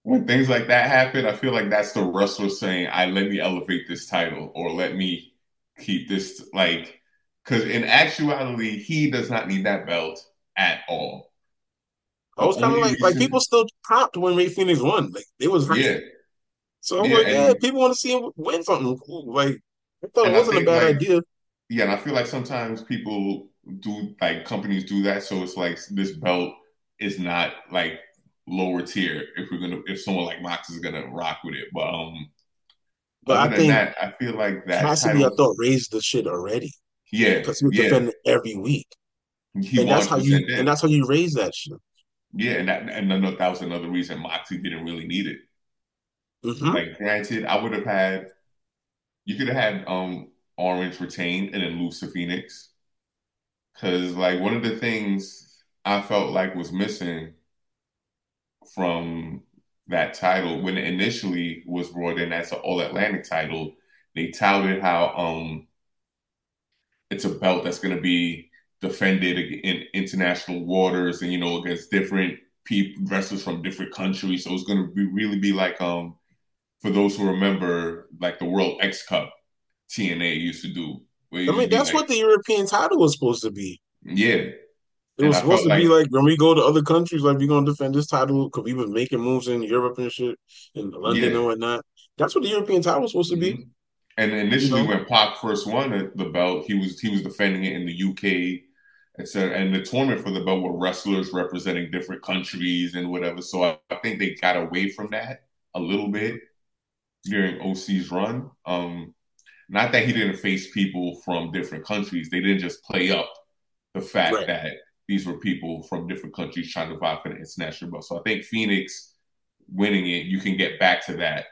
when things like that happen, I feel like that's the wrestler saying, "I let me elevate this title or let me keep this like because in actuality, he does not need that belt at all. I was kind of like like people still popped when Rey Fénix won. Like it was yeah, So I'm yeah, like, yeah, people want to see him win something cool. Like I thought it wasn't a bad like idea. yeah, and I feel like sometimes people do like companies do that, so it's like this belt is not like lower tier if we're gonna if someone like Mox is gonna rock with it, but um But other I than think that, I feel like that Cassidy, I thought raised the shit already yeah, because he was yeah, defending every week, he and that's how you and that's how you raise that shit. Yeah, and that and that was another reason Moxie didn't really need it. Hmm Like, granted, I would have had you could have had um Orange retain and then lose to Fénix because like one of the things I felt like was missing from that title when it initially was brought in as an All Atlantic title, they touted how um it's a belt that's to be defended in international waters and you know against different people wrestlers from different countries. So it's to be really be like um for those who remember like the World X Cup TNA used to do, I mean, that's like what the European title was supposed to be. yeah, It was supposed to be like like when we go to other countries, like we're gonna defend this title because we've been making moves in Europe and shit, in London yeah. and whatnot. That's what the European title was supposed to be. hmm And You initially, know, when Pac first won the, the belt, he was he was defending it in the UK, etc. And the tournament for the belt were wrestlers representing different countries and whatever. So I, I think they got away from that a little bit during OC's run. Um, not that he didn't face people from different countries; they didn't just play up the fact right? that these were people from different countries trying to vie for the international belt. So I think Fénix winning it, you can get back to that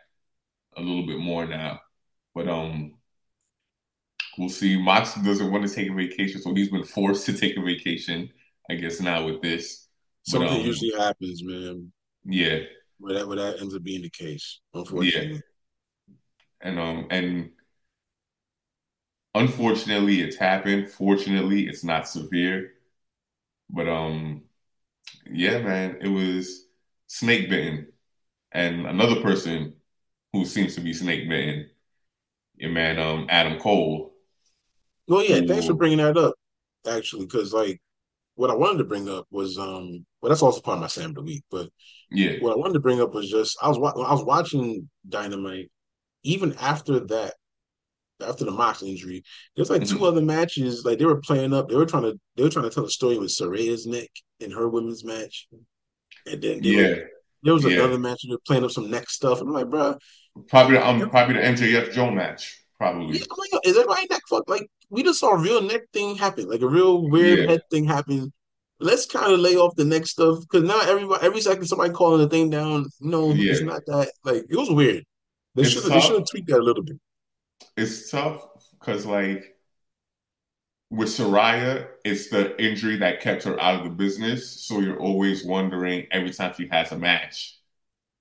a little bit more now. But um, we'll see. Mox doesn't want to take a vacation, so he's been forced to take a vacation. I guess now with this, but Something um, usually happens, man. yeah, Where that where that ends up being the case, yeah, unfortunately. And um, and unfortunately, it's happened. Fortunately, it's not severe. But um, yeah, man, it was snake bitten, and another person who seems to be snake bitten, your man, um, Adam Cole, Well, yeah, thanks for bringing that up. Actually, because like what I wanted to bring up was um, well, that's also part of my Sam of the week. But yeah, what I wanted to bring up was just I was wa- I was watching Dynamite even after that after the Mox injury, there's like two mhm, other matches. Like they were playing up. They were trying to they were trying to tell a story with Saraya's neck in her women's match, and then they were yeah, there was yeah. another match. They were playing up some neck stuff. I'm like, bro, Probably the um, probably the MJF Joe match, yeah, probably. I'm like, is everybody neck fucked? Like we just saw a real neck thing happen, like a real weird Yeah, head thing happen. Let's kind of lay off the neck stuff because now everybody every second somebody calling the thing down. No, it's yeah. not that. Like it was weird. They should It's have they should tough. have tweaked that a little bit. It's tough because like with Saraya, it's the injury that kept her out of the business. So you're always wondering every time she has a match.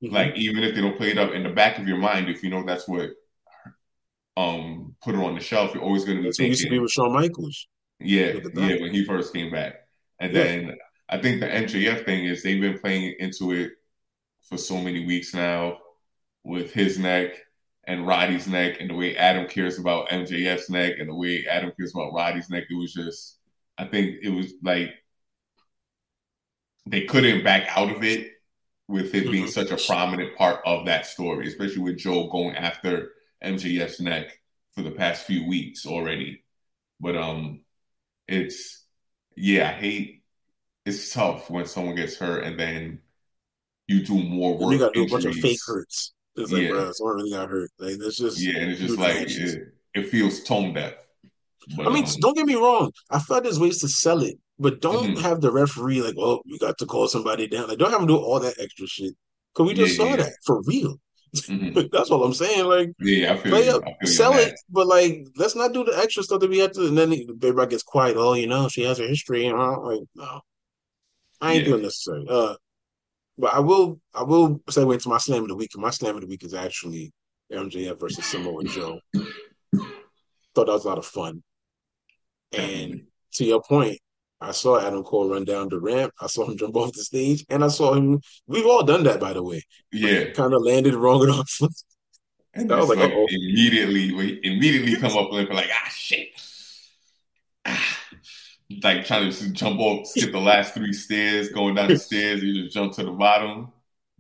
hmm Like even if they don't play it up in the back of your mind, if you know that's what um put her on the shelf, you're always going to be That's who used to be with Shawn Michaels. yeah, Look at that. yeah, when he first came back. And Yeah. then I think the MJF thing is they've been playing into it for so many weeks now with his neck and Roddy's neck and the way Adam cares about MJF's neck and the way Adam cares about Roddy's neck. It was just, I think it was like they couldn't back out of it with it being hmm such a prominent part of that story, especially with Joe going after MJF's neck for the past few weeks already. But um, it's yeah, I hate. It's tough when someone gets hurt and then you do more And you got to do a bunch of fake injuries. hurts. It's like, Yeah, bro, someone really got hurt. Like, there's just yeah, and it's just like it, it feels tone deaf. I mean, um, don't get me wrong. I feel like there's ways to sell it, but don't mhm, have the referee like, oh, you got to call somebody down. Like, don't have him do all that extra shit. Because we yeah, just saw yeah, that for real. mhm. [laughs] That's all I'm saying. Like, yeah, yeah. I feel play you. up, feel sell it, that. but like, let's not do the extra stuff that we have to. And then everybody gets quiet. Oh, you know, she has a history. And I'm like, no, I ain't Yeah, feeling necessary. Uh, But I will I will segue into my slam of the week. And My slam of the week is actually MJF versus Samoa Joe. Thought that was a lot of fun. And to your point, I saw Adam Cole run down the ramp. I saw him jump off the stage, and I saw him. We've all done that, by the way. Yeah. Kind of landed wrong enough. And I was like, like immediately, immediately come up with like, ah, shit. Like trying to just jump off, [laughs] skip the last three stairs, going down the stairs, you just jump to the bottom.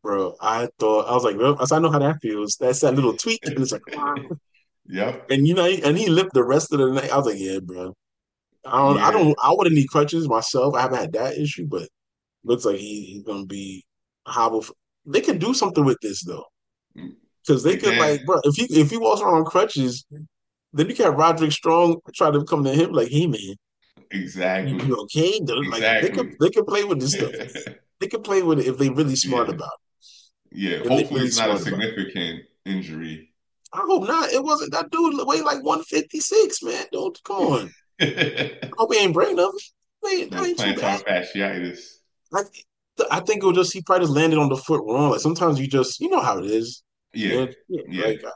bro. I thought I was like, well, I know how that feels. That's that little tweak, and it's like, [laughs] Yep. and you know, and he lived the rest of the night. I was like, yeah, bro. I don't, I don't, I wouldn't need crutches myself. I haven't had that issue, but looks like he, he's gonna be hobble. They can do something with this though, mm. because they They could can. like, bro, if he if he walks around on crutches, then you can have Roderick Strong try to come to him like, hey man, you, Exactly. you okay? They're Like they could Exactly. they could play with this stuff. [laughs] They could play with it if they really smart Yeah. about Yeah. it. If Hopefully really it's not a smart about it. significant injury. I hope not. It wasn't that dude weighed like 156, man. Don't come [laughs] on. I hope he ain't brain nothing. Wait, that No ain't too bad. plantar fasciitis. I, I think it was just he probably just landed on the foot wrong. Like sometimes you just you know how it is. Yeah. Yeah, Yeah. like uh,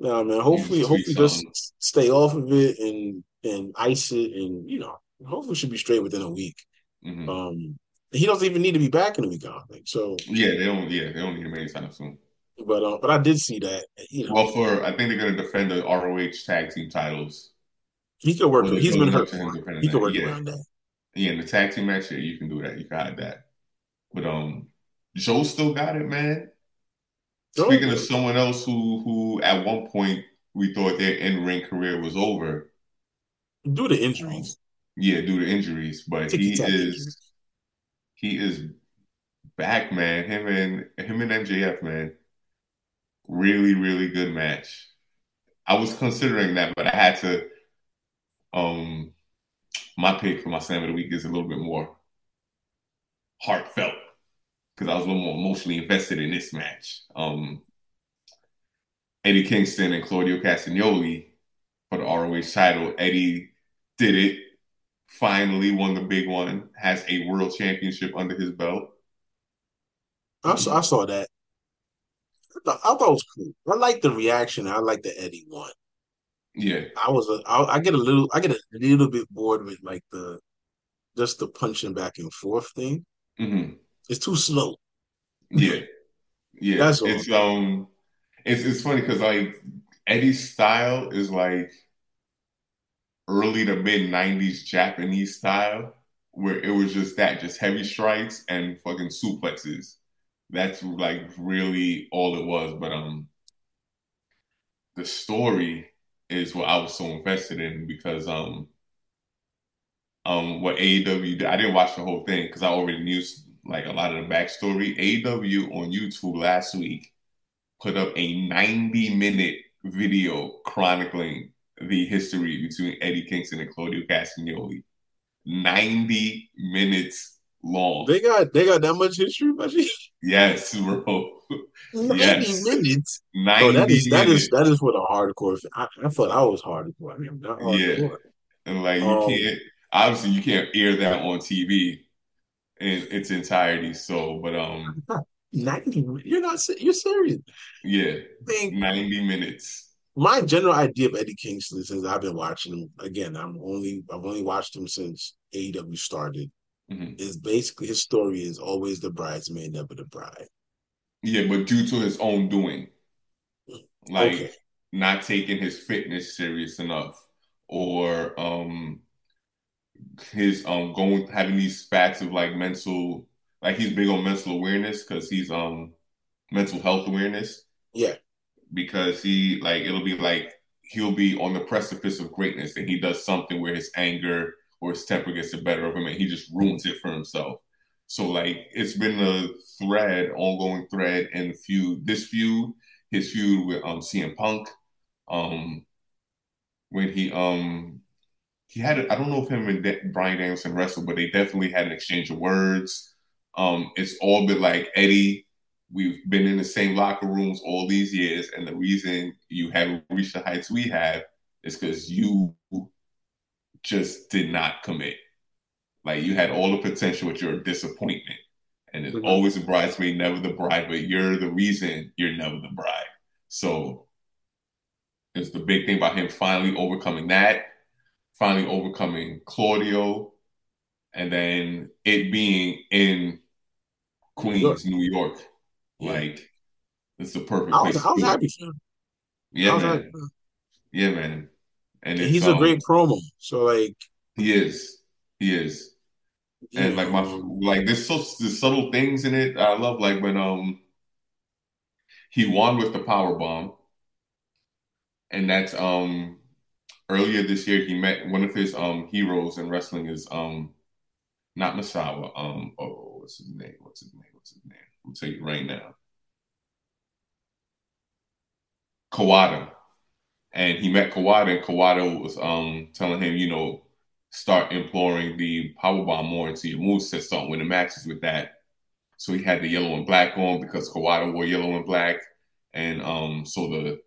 no man. You Hopefully, hopefully just stay off of it and and ice it and you know hopefully should be straight within a week. hmm Um, he doesn't even need to be back in a week. I don't think so. Yeah, they don't yeah, they don't need him anytime soon. But um, but I did see that you know Well, for I think they're gonna defend the ROH tag team titles. he could Or work. He's been hurt to him before. defending He could work Yeah. around that. Yeah, in the tag team match, yeah, you can do that. You can hide that. But um Joe still got it, man. Oh, Speaking of someone else who who at one point we thought their in-ring career was over. Due to injuries, Yeah, due to injuries. But he is injuries. he is back, man. Him and him and MJF, man. Really, really good match. I was considering that, but I had to um my pick for my slam of the week is a little bit more heartfelt because I was a little more emotionally invested in this match. Um, Eddie Kingston and Claudio Castagnoli for the ROH title. Eddie did it. Finally won the big one. Has a world championship under his belt. I saw, I saw that. I thought, I thought it was cool. I like the reaction. I like the Eddie one. Yeah. I was a, I, I get a little I get a little bit bored with like the just the punching back and forth thing. hmm It's too slow. Yeah. Yeah. That's all. It's um it's it's funny because like Eddie's style is like early to mid nineties Japanese style where it was just that, just heavy strikes and fucking suplexes. That's like really all it was. But um the story is what I was so invested in because um um what AEW did. I didn't watch the whole thing because I already knew like a lot of the backstory. AEW on YouTube last week put up a 90 minute video chronicling the history between Eddie Kingston and Claudio Castagnoli. 90 minutes long. They got they got that much history, buddy. yes, bro. 90 Yes. minutes. 90 Oh, that is that minutes. is that is for the hardcore. I, I thought I was hardcore. I mean, I'm not Yeah. And like you Um, can't obviously you can't air that on TV in its entirety. So, but um 90 you're not you're serious. yeah, I think 90 minutes. My general idea of Eddie Kingston since I've been watching him again, I'm only I've only watched him since AEW started. Mhm. Is basically his story is always the bridesmaid, never the bride. Yeah, but due to his own doing, like Okay. not taking his fitness serious enough, or um his um going having these spats of like mental, like he's big on mental awareness because he's um mental health awareness Yeah. Because he like it'll be like he'll be on the precipice of greatness and he does something where his anger or his temper gets the better of him and he just ruins it for himself. So like it's been a thread, ongoing thread the feud. This feud, his feud with um CM Punk, um when he um he had I don't know if him and De- Bryan Danielson wrestled, but they definitely had an exchange of words. Um, it's all been like Eddie. We've been in the same locker rooms all these years, and the reason you haven't reached the heights we have is because you just did not commit. Like you had all the potential, but you're a disappointment. And it's Mhm. always the bridesmaid, never the bride, but you're the reason you're never the bride. So it's the big thing about him finally overcoming that, finally overcoming Claudio, and then it being in. Queens, New York, Yeah, like it's the I perfect was place I was happy for him. I Yeah, was happy. man. For him. Yeah, man. And it's He's a great um, promo. So like, he is, he is, and like my um, like there's so there's subtle things in it. I love like when um he won with the power bomb, and that's um earlier this year he met one of his um heroes in wrestling is um not Misawa um oh what's his name what's his name what's his name I'll tell you right now Kawada and he met Kawada and Kawada was um telling him you know start imploring the power bomb more into your moveset start winning matches with that so he had the yellow and black on because Kawada wore yellow and black and um so the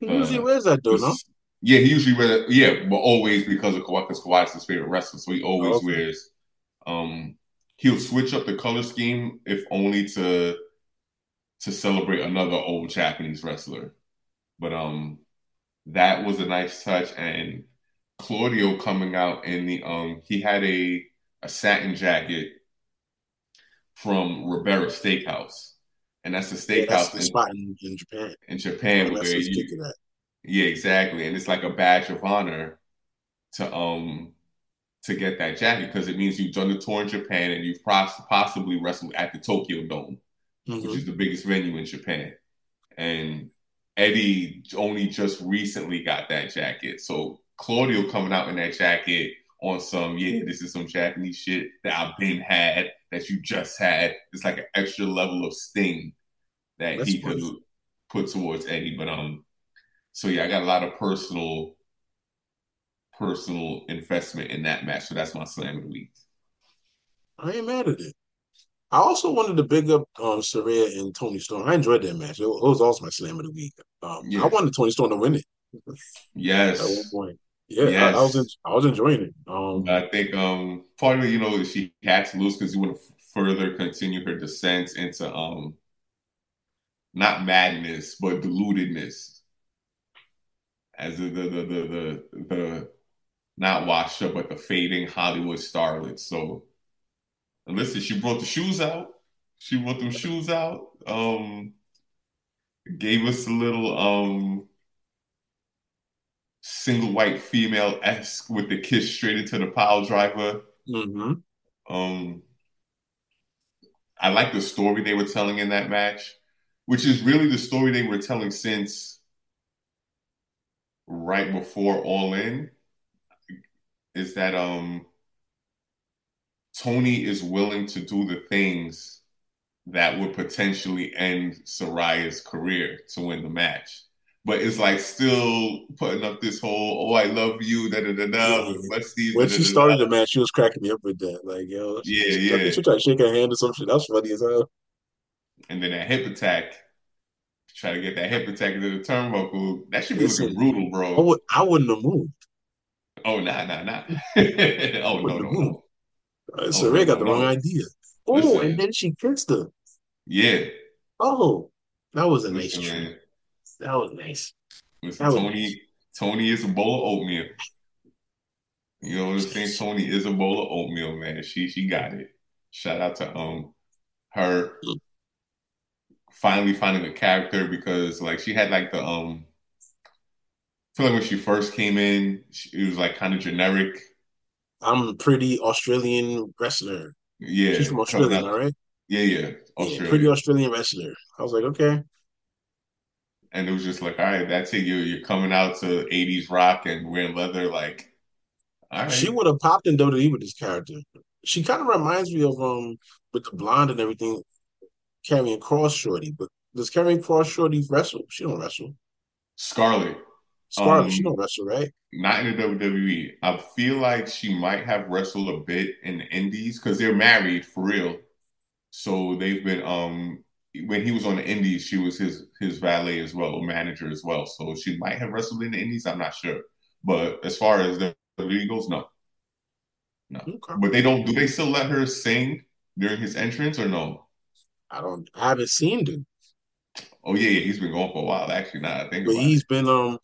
he usually wears that though, no? yeah, he usually wears yeah, but always because of Kawhi, because Kawhi's his favorite wrestler, so he Oh, always okay. wears. Um, he'll switch up the color scheme if only to to celebrate another old Japanese wrestler. But um, that was a nice touch, and Claudio coming out in the um, he had a a satin jacket from Ribera Steakhouse, and that's a Yeah, that's steakhouse the in spot in, in Japan. In Japan where you yeah exactly, and it's like a badge of honor to um to get that jacket because it means you've done the tour in Japan and you've possibly wrestled at the Tokyo Dome, which hmm is the biggest venue in Japan. And Eddie only just recently got that jacket, so Claudio coming out in that jacket on some yeah, this is some Japanese shit that I've been had that you just had. It's like an extra level of sting that That's he could put towards Eddie. But um, so yeah, I got a lot of personal personal investment in that match. So that's my slam of the week. I ain't mad at it. I also wanted to big up um and Toni Storm. I enjoyed that match. It, was also my slam of the week. Um, I wanted Toni Storm to win it Yes. at one point. Yeah, I, I was Yes. I was enjoying it. Um, I think um part of you know, she had to lose because you want to further continue her descent into um not madness but deludedness as the the the the the, the not washed up but the fading Hollywood starlet. So and listen, she brought the shoes out. She brought them shoes out. Um gave us a little um single white female esque with the kiss straight into the pile driver. Mm-hmm. Um, I like the story they were telling in that match, which is really the story they were telling since right before All In. Is that um Toni is willing to do the things that would potentially end Saraya's career to win the match. But it's like still putting up this whole, oh, I love you, da da da da, Yeah. with Westies, da When da she da da. started the match, she was cracking me up with that. Like, yo, Yeah, she, I yeah. she tried to shake her hand or some shit. That was funny as hell. And then that hip attack, try to get that hip attack into the turnbuckle. That should be looking Listen, brutal, I bro. would I wouldn't have moved. Oh, nah, nah, nah. [laughs] oh, no, no, no. Uh, Oh, no, got no, the wrong no. idea. Oh, and then she kissed her. yeah. Oh, that was a nice Listen, treat. man. That was nice. Listen, That was nice. Toni, Toni is a bowl of oatmeal. You know what I'm saying? [laughs] Toni is a bowl of oatmeal, man. She she got it. Shout out to um her finally finding a character because like she had like the um feel like when she first came in, she, it was like kind of generic. I'm a pretty Australian wrestler. Yeah, she's from Australia, right? Yeah, yeah, Yeah, pretty Australian wrestler. I was like, okay. And it was just like, all right, that's it. You're you're coming out to '80s rock and wearing leather. Like, all She would have popped in WWE with this character. She kind of reminds me of um with the blonde and everything, Karrion Kross Shorty. But does Karrion Kross Shorty wrestle? She don't wrestle. Scarlett. Scarlett, she Um, don't wrestle, right? not in the WWE. I feel like she might have wrestled a bit in the Indies because they're married for real. So they've been um when he was on the Indies, she was his his valet as well, manager as well. So she might have wrestled in the Indies. I'm not sure, but as far as the WWE goes, no, no. Okay. But they don't. Do they still let her sing during his entrance or no? I don't. I haven't seen him, Oh yeah, yeah. He's been going for a while. Actually, now I think but about it. he's been um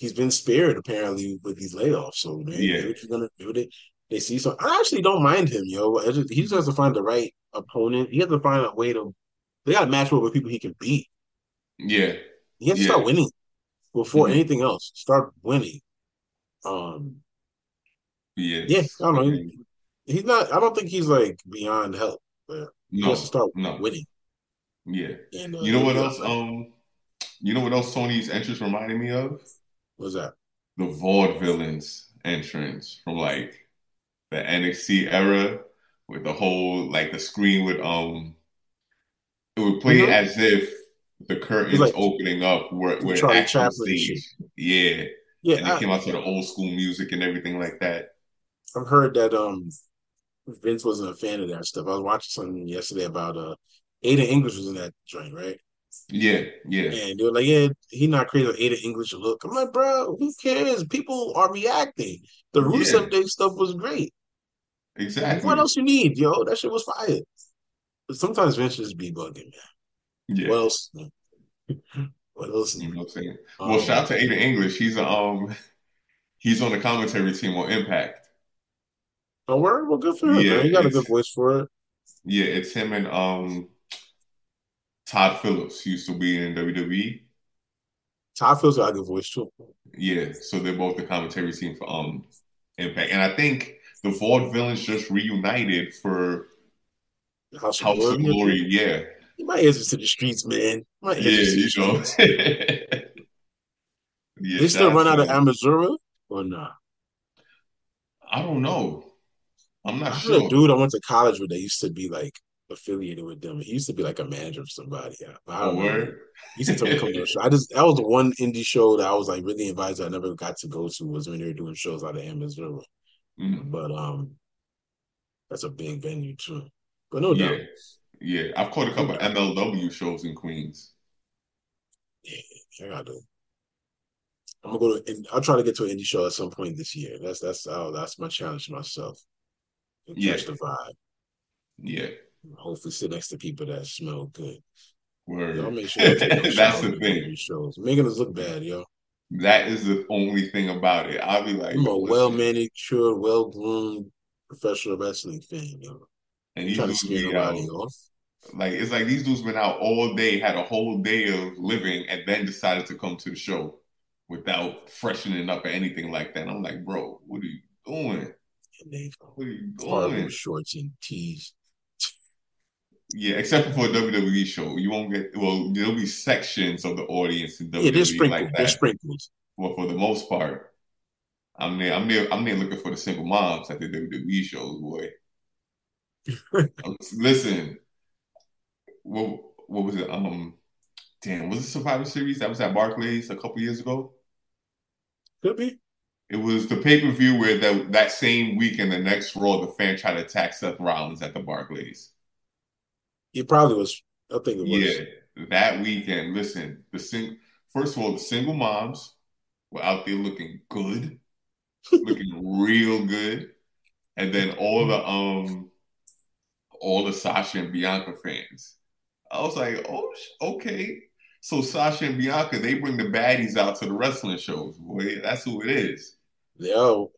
he's been spared apparently with these layoffs. So man, Yeah, she's gonna do it. they see some. I actually don't mind him, yo. Just, he just has to find the right opponent. He has to find a way to. They got to match up with people he can beat. Yeah, he has to yeah. start winning before mm-hmm. anything else. Start winning. Um. Yes. Yeah, I don't know. He, he's not. I don't think he's like beyond help. But he no, has to start no. winning. Yeah. And, uh, you know what else? Um. You know what else Toni's entrance reminded me of? What's that? The Vaudevillains entrance from like the NXT era with the whole like the screen would um it would play mm-hmm. as if the curtains like, opening up Charlie Chaplin stage. Yeah. Yeah. And it I, came out to the old school music and everything like that. I've heard that um Vince wasn't a fan of that stuff. I was watching something yesterday about uh Aiden English was in that joint, right? Yeah, yeah. And they were like, yeah, he not creating an Aiden English look. I'm like, bro, who cares? People are reacting. The Rusev yeah. Day stuff was great. Exactly. What else you need, yo? That shit was fire. But sometimes Vince just be bugging, man. Yeah. What else? what else? You know what I'm saying? Um, well, shout out to Aiden English. He's a, um he's on the commentary team on Impact. Oh, word? Well, good for him. Yeah, man. He got a good voice for it. Yeah, it's him and um Tom Phillips used to be in WWE. Tom Phillips got a good voice too. Yeah, so they're both the commentary team for um Impact, and I think the Vaudevillains just reunited for House of House Glory. Of Glory yeah, my answers to the streets, man. My yeah, you know. [laughs] yeah, they still run out of Amazura or not? I don't know. I'm not I sure. A dude I went to college with, they used to be like affiliated with them. He used to be like a manager of somebody. Yeah, I don't oh, know. He used to come to a show. I just that was the one indie show that I was like really invited. I never got to go to was when they were doing shows out of Amazura. Mm-hmm. But um, that's a big venue too. But no yeah. doubt. Yeah, I've caught a couple of MLW shows in Queens. Yeah, I gotta. do. I'm gonna go to. I'll try to get to an indie show at some point this year. That's that's oh, that's my challenge to myself. Yeah. Catch the vibe. Yeah hopefully sit next to people that smell good. Word. Y'all make sure [laughs] that's the thing. Shows making us look bad, yo. That is the only thing about it. I'll be like, I'm a well manicured, well groomed professional wrestling fan, yo. And you try to scare nobody off. Like it's like these dudes been out all day, had a whole day of living, and then decided to come to the show without freshening up or anything like that. And I'm like, bro, what are you doing? And they what are you doing? Shorts and tees. Yeah, except for a WWE show, you won't get. Well, there'll be sections of the audience in WWE yeah, they're sprinkled. like that. They're sprinkled. Well, for the most part, I'm there. I'm there. I'm there looking for the single moms at the WWE shows, boy. [laughs] Listen, what what was it? Um, damn, was it Survivor Series that was at Barclays a couple years ago? Could be. It was the pay per view where that that same week in the next Raw, the fan tried to attack Seth Rollins at the Barclays. It probably was. I think it was. Yeah, that weekend. Listen, the sing. First of all, the single moms were out there looking good, [laughs] looking real good, and then all the um, all the Sasha and Bianca fans. I was like, oh, okay. So Sasha and Bianca, they bring the baddies out to the wrestling shows. Boy, that's who it is. Yo,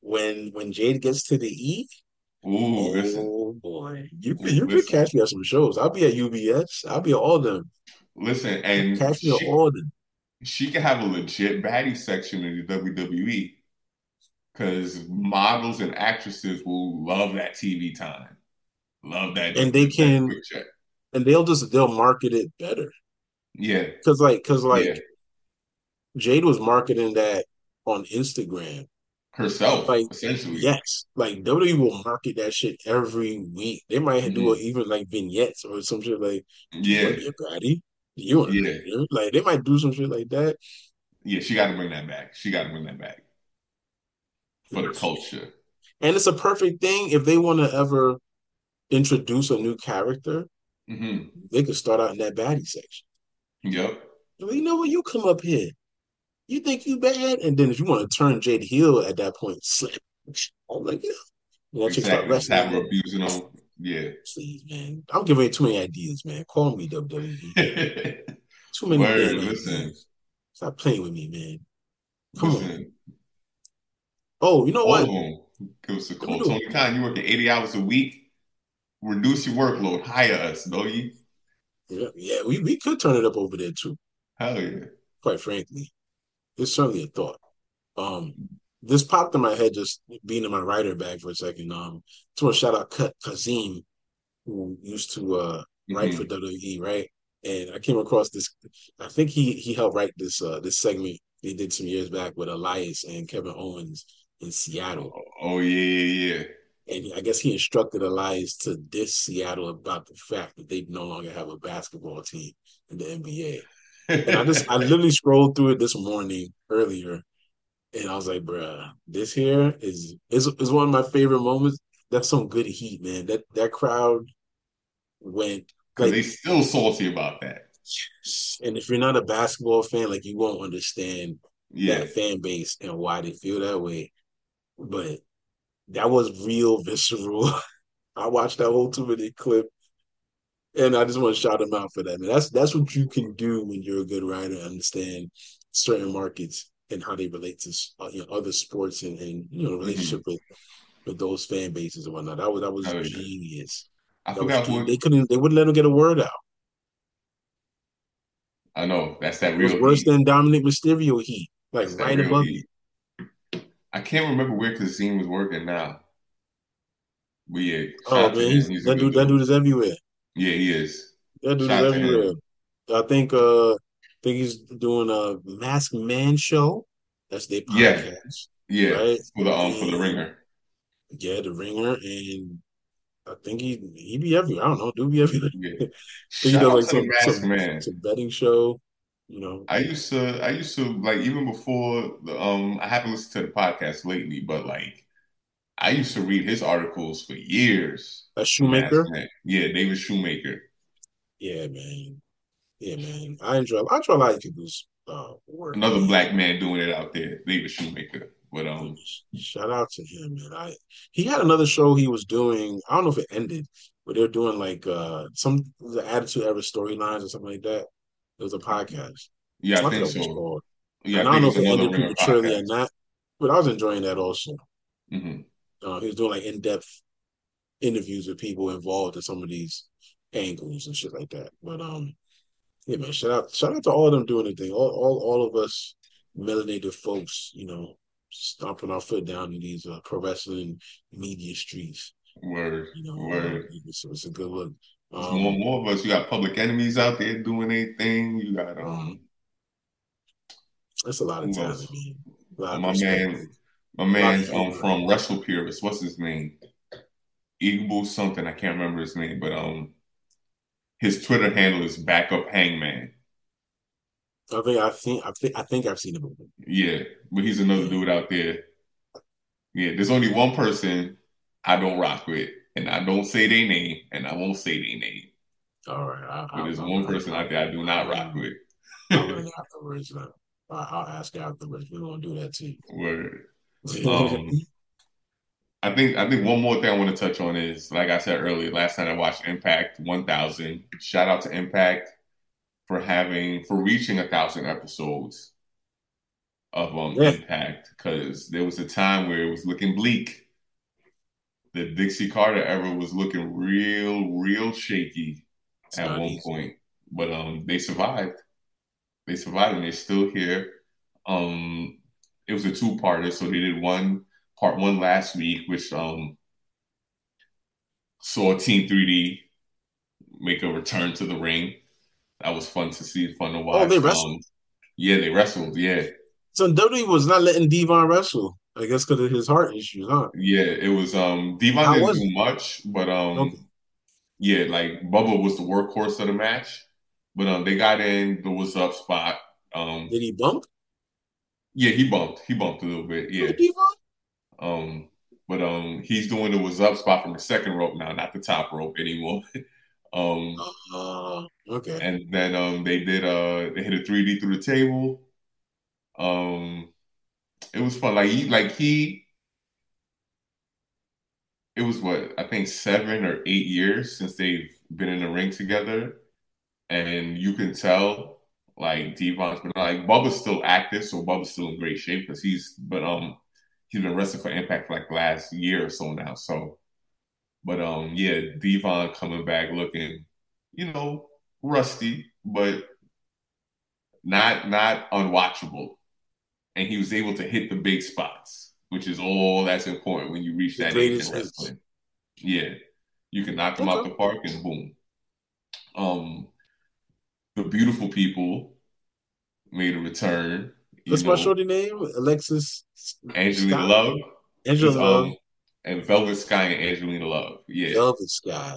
when when Jade gets to the E, Ooh, oh boy, you you can catch me at some shows. I'll be at UBS. I'll be at all them. Listen, and catch me at all them. She can have a legit baddie section in the WWE because models and actresses will love that TV time, love that, and they can, and they'll just they'll market it better. Yeah, because like because like yeah. Jade was marketing that on Instagram herself, like essentially. Yes, like WWE will market that shit every week. They might mm-hmm. do it even like vignettes or some shit like, yeah, you baddie, you yeah, like they might do some shit like that. Yeah, she got to bring that back. She got to bring that back for the culture. And it's a perfect thing if they want to ever introduce a new character. Mm-hmm. They could start out in that baddie section. Yep. You know what? You come up here you think you bad? And then if you want to turn Jade heel at that point, slap. I'm like, yeah. You know, exactly. Start have her abusing them. Yeah. Please, man. I'm giving you too many ideas, man. Call me WWE. [laughs] too many Word, listen. Stop playing with me, man. Come listen. on. Oh, you know what? Give us a call. Tony Khan, you working 80 hours a week? Reduce your workload. Hire us, know you? Yeah, yeah, we, we could turn it up over there too. Hell yeah. Quite frankly, it's certainly a thought. Um, this popped in my head just being in my writer bag for a second. Um, just want to a shout out Kazeem, who used to uh write for hmm WWE, right? And I came across this. I think he he helped write this uh this segment they did some years back with Elias and Kevin Owens in Seattle. Oh, oh, yeah, yeah, And I guess he instructed Elias to diss Seattle about the fact that they no longer have a basketball team in the NBA. I just I [laughs] literally scrolled through it this morning earlier and I was like, bruh, this here is is is one of my favorite moments. That's some good heat, man. That that crowd went Because like they still salty about that. and if you're not a basketball fan, like you won't understand Yeah. that fan base and why they feel that way. But that was real visceral. [laughs] I watched that whole two minute clip and I just want to shout him out for that. Man, that's that's what you can do when you're a good writer. Understand certain markets and how they relate to uh, you know, other sports and, and you know relationship hmm with with those fan bases and whatnot. That was that was Oh, genius. I That forgot genius. They couldn't. They wouldn't let him get a word out. I know. That's that It was real worse heat. than Dominik Mysterio heat, like That's right real above it. heat. I can't remember where Kazeem was working now. Yeah, Oh man, that dude. That dude is everywhere. Yeah, he is. That dude Shout everywhere. I think. Uh, I think he's doing a Mask Man show. That's their Yeah, podcast, yeah. right? For the um for the ringer. yeah, the Ringer, and I think he he be everywhere. I don't know, do be everywhere. [laughs] Yeah. He does like some mask some man. some betting show. You know, I used to I used to like even before the um I haven't listened to the podcast lately, but like I used to read his articles for years. a Shoemaker. Yeah, David Shoemaker. Yeah, man. Yeah, man. I enjoy. I enjoy a lot of people's uh, work, Another man. black man doing it out there, David Shoemaker. But um Shout out to him, man. I he had another show he was doing. I don't know if it ended, but they're doing like uh some the Attitude Era storylines or something like that. It was a podcast. yeah, I I think so. Yeah, I I don't know if it ended prematurely or not, but I was enjoying that also. hmm Uh, he was doing like in depth interviews with people involved in some of these angles and shit like that. But um, yeah, man, shout out, shout out to all of them doing the thing. All, all, all of us melanated folks, you know, stomping our foot down in these uh, pro wrestling media streets. Word, You know, word. it's, it's a good look. There's more Um, more of us. You got public enemies out there doing their thing. You got um, That's a lot of talent, man. A lot of my man, my a lot of man's um from Wrestle Purist. What's his name? Igbo something. I can't remember his name, but um his Twitter handle is backup hangman. I think I've seen. I think I think I've seen before. Yeah, but he's another dude out there. Yeah, there's only one person I don't rock with, and I don't say their name, and I won't say their name. All right, I, But there's I'm one gonna, person out there I do not rock with. I'll learn afterwards. I, I'll ask afterwards. We're gonna do that too. Word. Um, I think I think one more thing I want to touch on is, like I said earlier, last night I watched Impact 1000. Shout out to Impact for having for reaching a thousand episodes of um yeah, Impact because there was a time where it was looking bleak. The Dixie Carter era was looking real, real shaky it's at one easy. point, but um they survived. They survived and they're still here. Um, it was a two-parter, so they did one part one last week, which um saw Team 3D make a return to the ring. That was fun to see, fun to watch. Oh, they wrestled. Um, yeah, they wrestled. Yeah, So WWE was not letting Devon wrestle. I guess because of his heart issues, huh? yeah. It was um Devon How didn't was do much, but um Okay. yeah, like Bubba was the workhorse of the match. But um they got in the was up spot. Um Did he bump? Yeah, he bumped. He bumped a little bit. Yeah. Um but um he's doing the was up spot from the second rope now, not the top rope anymore. [laughs] um Uh, okay. and then um they did uh they hit a 3D through the table. Um it was fun. Like he like he it was what I think seven or eight years since they've been in the ring together, and you can tell like Devon's been like Bubba's still active, so Bubba's still in great shape because he's but um he's been wrestling for Impact for like the last year or so now. So, but um, yeah, Devon coming back looking, you know, rusty, but not not unwatchable, and he was able to hit the big spots, which is all that's important when you reach that age in wrestling. Yeah, you can knock them okay. out the park and boom. Um, the beautiful people made a return. What's know, my shorty name? Alexis Angelina Sky? Love. Angelina Love. Um, and Velvet Sky and Angelina Love. Yeah. Velvet Sky.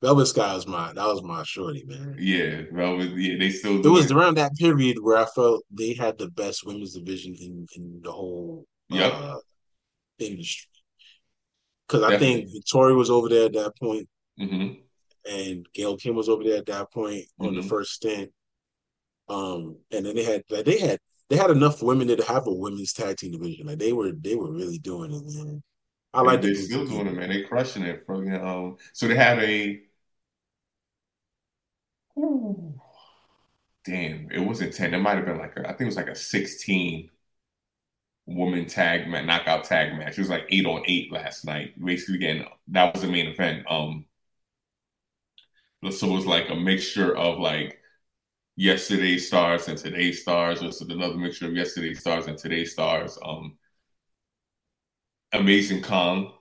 Velvet Sky was my that was my shorty, man. Yeah, Velvet. Yeah, they still. it was it. around that period where I felt they had the best women's division in in the whole yep. uh, industry. Because I think Victoria was over there at that point, mm-hmm. And Gail Kim was over there at that point mm-hmm. on the mm-hmm. first stint. Um, and then they had like they had they had enough women to have a women's tag team division. Like they were they were really doing it, man. I like they're still doing it, man. They're crushing it. From, um, so they had a Ooh. Damn, it wasn't 10. It might have been like, a, I think it was like a 16 woman tag match, knockout tag match. It was like eight on eight last night. Basically, again, that was the main event. Um, so it was like a mixture of like yesterday's stars and today's stars, or so another mixture of yesterday's stars and today's stars. Um, Amazing Kong,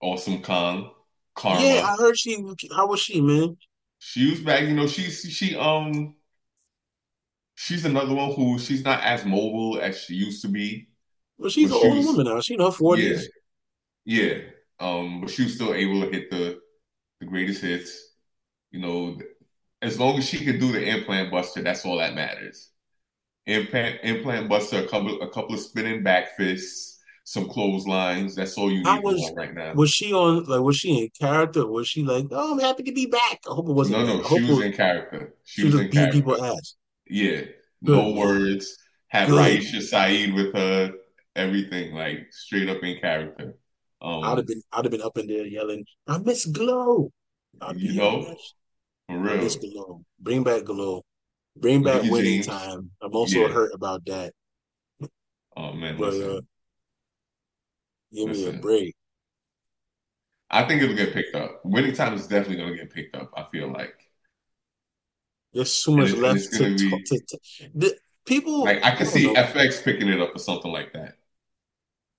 Awesome Kong, Karma. Yeah, I heard she. How was she, man? She was back. You know, she's she um she's another one who she's not as mobile as she used to be. Well, she's an older woman now. She's in her forties. Yeah, yeah. Um, but she was still able to hit the the greatest hits. You know, as long as she can do the implant buster, that's all that matters. Implant implant buster, a couple a couple of spinning back fists some clotheslines. That's all you need was, right now. Was she on like was she in character? Was she like, oh I'm happy to be back? I hope it wasn't. No, no, she was in character. She, she was, was in character. people ass. Yeah. No words. Had Good. Raisha Saeed with her, everything, like straight up in character. Um, I'd have been I'd have been up in there yelling, I miss Glow. I'd you know? For real. I miss Bring back Glow. Bring back winning time. I'm also yeah. hurt about that. Oh man, but, uh, Give Listen, me a break. I think it'll get picked up. Winning time is definitely going to get picked up. I feel like there's so much left to, be, to, to, the, people. Like I can I see know. FX picking it up or something like that.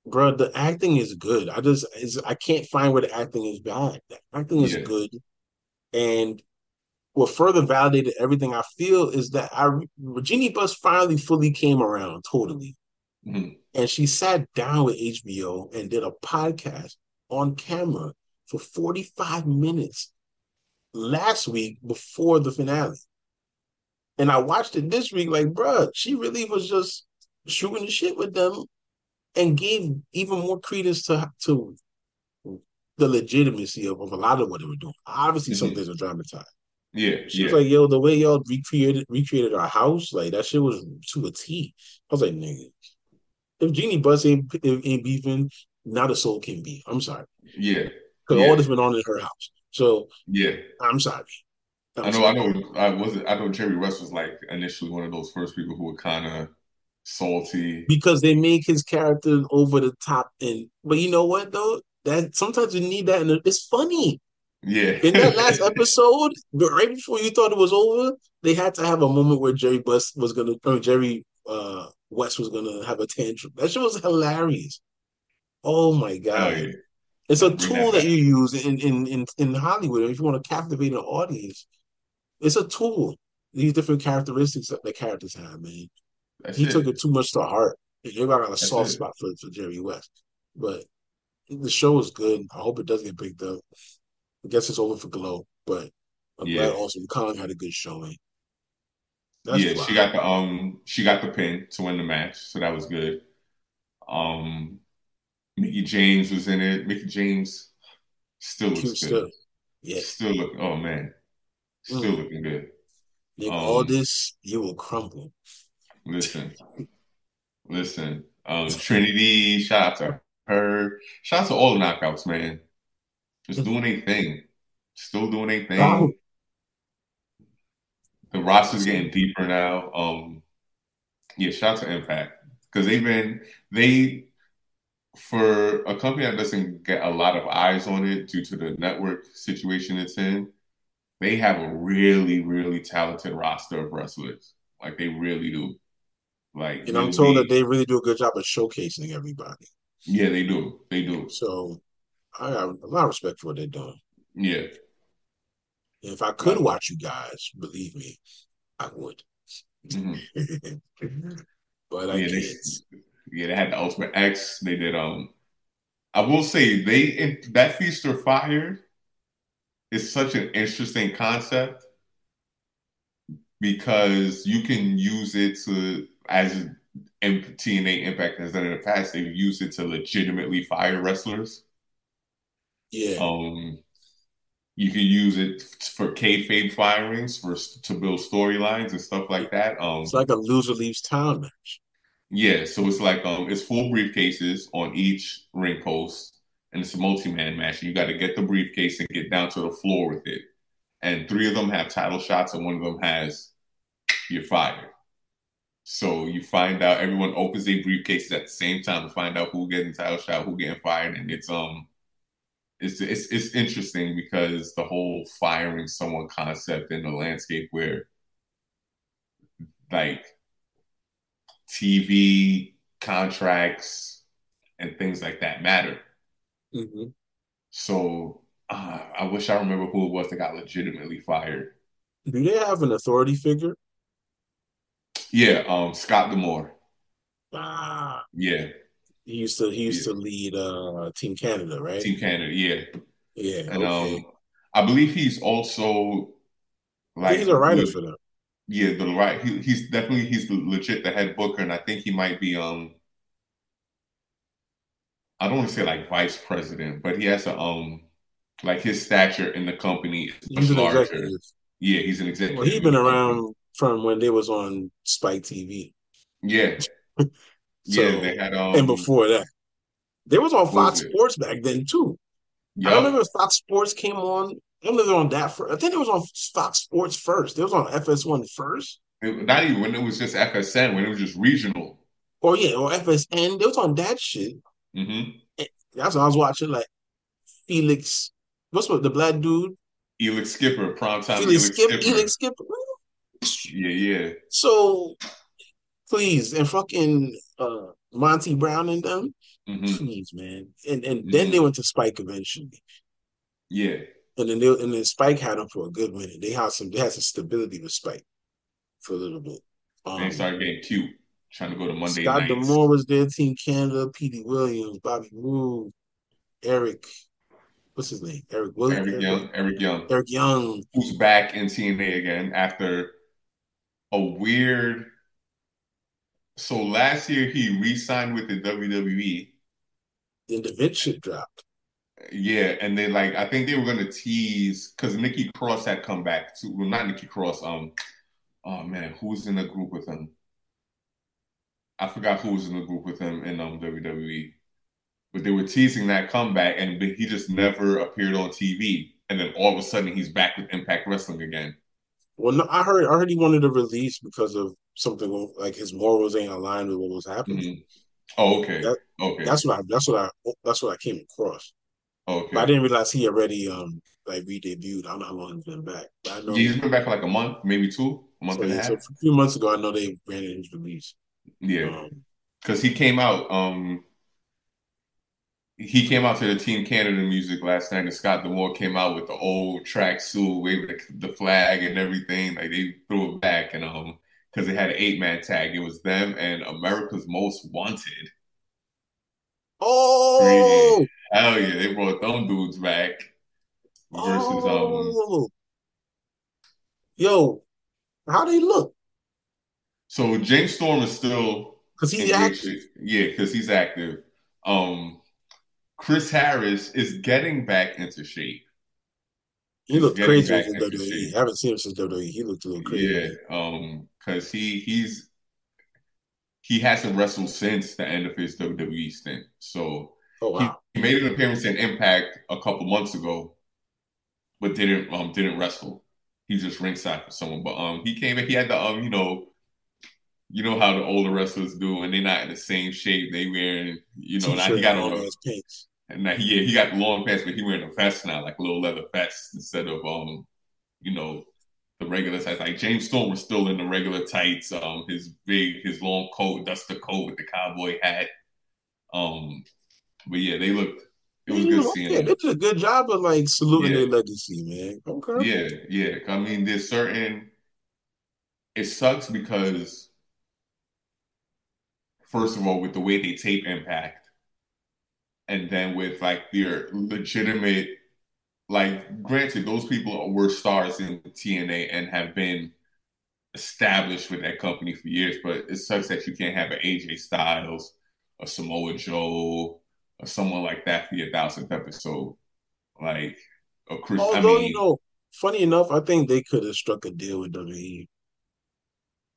Bro, the acting is good. I just is I can't find where the acting is bad. The acting is yeah. good, and what further validated everything I feel is that I Jeanie Buss finally fully came around totally. Mm-hmm and she sat down with HBO and did a podcast on camera for 45 minutes last week before the finale. And I watched it this week, like, bruh, she really was just shooting the shit with them and gave even more credence to to the legitimacy of, of a lot of what they were doing. Obviously, mm-hmm. some things are dramatized. Yeah, she yeah. was like, "Yo, the way y'all recreated recreated our house, like that shit was to a T." I was like, "Nigga, if Jeanie Buss ain't, ain't beefing, not a soul can beef. I'm sorry. Yeah. Because yeah. all this been on in her house. So yeah, I'm sorry. I'm i know, sorry. I know. I wasn't. I know Jerry West was like initially one of those first people who were kind of salty because they make his character over the top. And but you know what though, that sometimes you need that, and it's funny. Yeah. In that [laughs] last episode, right before you thought it was over, they had to have a moment where Jerry Buss was gonna, or Jerry uh, West was gonna have a tantrum. That shit was hilarious. Oh my god. Oh, yeah. It's a tool that you use in, in in in Hollywood. If you want to captivate an audience, it's a tool. These different characteristics that the characters have, man. That's he it. took it too much to heart. Everybody got a soft spot for, for Jerry West. But the show is good. I hope it does get picked up. I guess it's over for Glow, but I'm yeah. glad also Kong had a good showing. That's yeah, she got the um she got the pin to win the match, so that was good. Um Mickie James was in it. Mickie James still looks good. Still. Yeah. Still look oh man. Still mm. looking good. um, all this, you will crumble. Listen. [laughs] listen. Um Trinity, shout out to her. Shout out to all the knockouts, man. Just doing a thing. Still doing a thing. Oh. The roster's getting deeper now. Um, yeah, shout out to Impact because they've been they for a company that doesn't get a lot of eyes on it due to the network situation it's in, they have a really, really talented roster of wrestlers. Like they really do. Like And I'm told that they really do a good job of showcasing everybody. yeah, they do. They do. So I have a lot of respect for what they're doing. Yeah. If I could watch you guys, believe me, I would. Mhm. [laughs] but I Yeah, they can't. [laughs] yeah, they had the Ultimate X. They did um I will say they that Feast or Fire is such an interesting concept because you can use it to as TNA Impact has done in the past. They've used it to legitimately fire wrestlers. Yeah. Um, you can use it for kayfabe firings for to build storylines and stuff like that. Um, It's like a loser leaves town match. yeah, so it's like um, it's four briefcases on each ring post, and it's a multi-man match. You got to get the briefcase and get down to the floor with it. And three of them have title shots, and one of them has you're fired. So you find out everyone opens their briefcases at the same time to find out who getting title shot, who getting fired, and it's um it's it's it's interesting because the whole firing someone concept in the landscape where like TV contracts and things like that matter. Mm-hmm. So uh, I wish I remember who it was that got legitimately fired. Do they have an authority figure? Yeah, um, Scott D'Amore. Ah, Yeah, he used to he used yeah, to lead uh Team Canada, right? Team Canada. Yeah, Yeah, and okay. um, I believe he's also like he's a writer for them. yeah the right. He, he's definitely he's legit the head booker, and I think he might be um I don't want to say like vice president, but he has a um like his stature in the company is He's larger. executive. Yeah, he's an Well, executive he's in been around from when they was on Spike TV. Yeah, [laughs] yeah, they So, had and um before that, they was on what was Fox? Sports back then too. I don't remember if Fox Sports came on. I don't know they on that first. I think it was on Fox Sports first. It was on FS1 first. It- Not even when it was just FSN, when it was just regional. Or yeah, or FSN. It was on that shit. Mm-hmm. That's what I was watching. Like Felix, what's what the black dude? Elix Skipper, primetime Felix Elix Skip, Skipper. Felix Skip. Yeah, yeah. So please, and fucking uh, Monty Brown and them, hmm please, man. And and then they went to Spike eventually, Yeah. and then they, and then Spike had them for a good minute. They had some they had some stability with Spike for a little bit. Um, started getting cute, trying to go to Monday Scott nights. D'Amore was there, Team Canada, Petey Williams, Bobby Roode, Eric, what's his name? Eric Williams, Eric Eric, Young, Eric Young, Eric Young. who's back in TNA again after a weird. So last year he re-signed with the WWE. Then the Vince shit dropped. Yeah, and then like I think they were gonna tease because Nikki Cross had come back to Well, not Nikki Cross. Um, oh man, who was in the group with him? I forgot who was in the group with him in um WWE. But they were teasing that comeback, and but he just never appeared on TV. And then all of a sudden, he's back with Impact Wrestling again. Well, no, I heard I heard he wanted to release because of something like his morals ain't aligned with what was happening. Mhm. Oh, okay, That okay, that's what I that's what I that's what I came across. But I didn't realize he already um like re-debuted. I don't know how long he's been back, I know. he's been back for like a month, maybe two, a month So and a yeah, so half. a few months ago, I know they granted his release. Yeah, Um, because he came out. Um, he came out to the Team Canada music last night, and Scott D'Amore came out with the old track suit, waving the, the flag and everything. Like they threw it back, and um, because they had an eight man tag, it was them and America's Most Wanted. Yeah, oh, hell yeah, they brought them dudes back versus um. oh, yo, how do they look? So James Storm is still Because he's active. Yeah, because he's active. Um, Chris Harris is getting back into shape. He looked crazy in WWE. I haven't seen him since WWE. He looked a little crazy. Yeah, um, because he he's he hasn't wrestled since the end of his WWE stint. So Oh he, wow. he made an appearance in Impact a couple months ago, but didn't um didn't wrestle. He just ringside for someone. But um he came in, he had the um, you know, you know how the older wrestlers do, and they're not in the same shape. They wearing, you know, now he got on ass pants. and now he yeah, he got the long pants, but he wearing a vest now, like a little leather vest instead of um, you know, the regular tights. Like James Storm was still in the regular tights. Um, his big, his long coat, duster coat with the cowboy hat. Um, but yeah, they looked. It was good seeing. Yeah, they did a good job of like saluting Yeah. their legacy, man. Okay. Yeah, yeah. I mean, there's certain. It sucks because, first of all, with the way they tape Impact, and then with like their legitimate, like, granted, those people were stars in TNA and have been established with that company for years, but it sucks that you can't have an AJ Styles, a Samoa Joe, or someone like that for your thousandth episode. Like, a Chris. I Although mean, you know, funny enough, I think they could have struck a deal with WWE.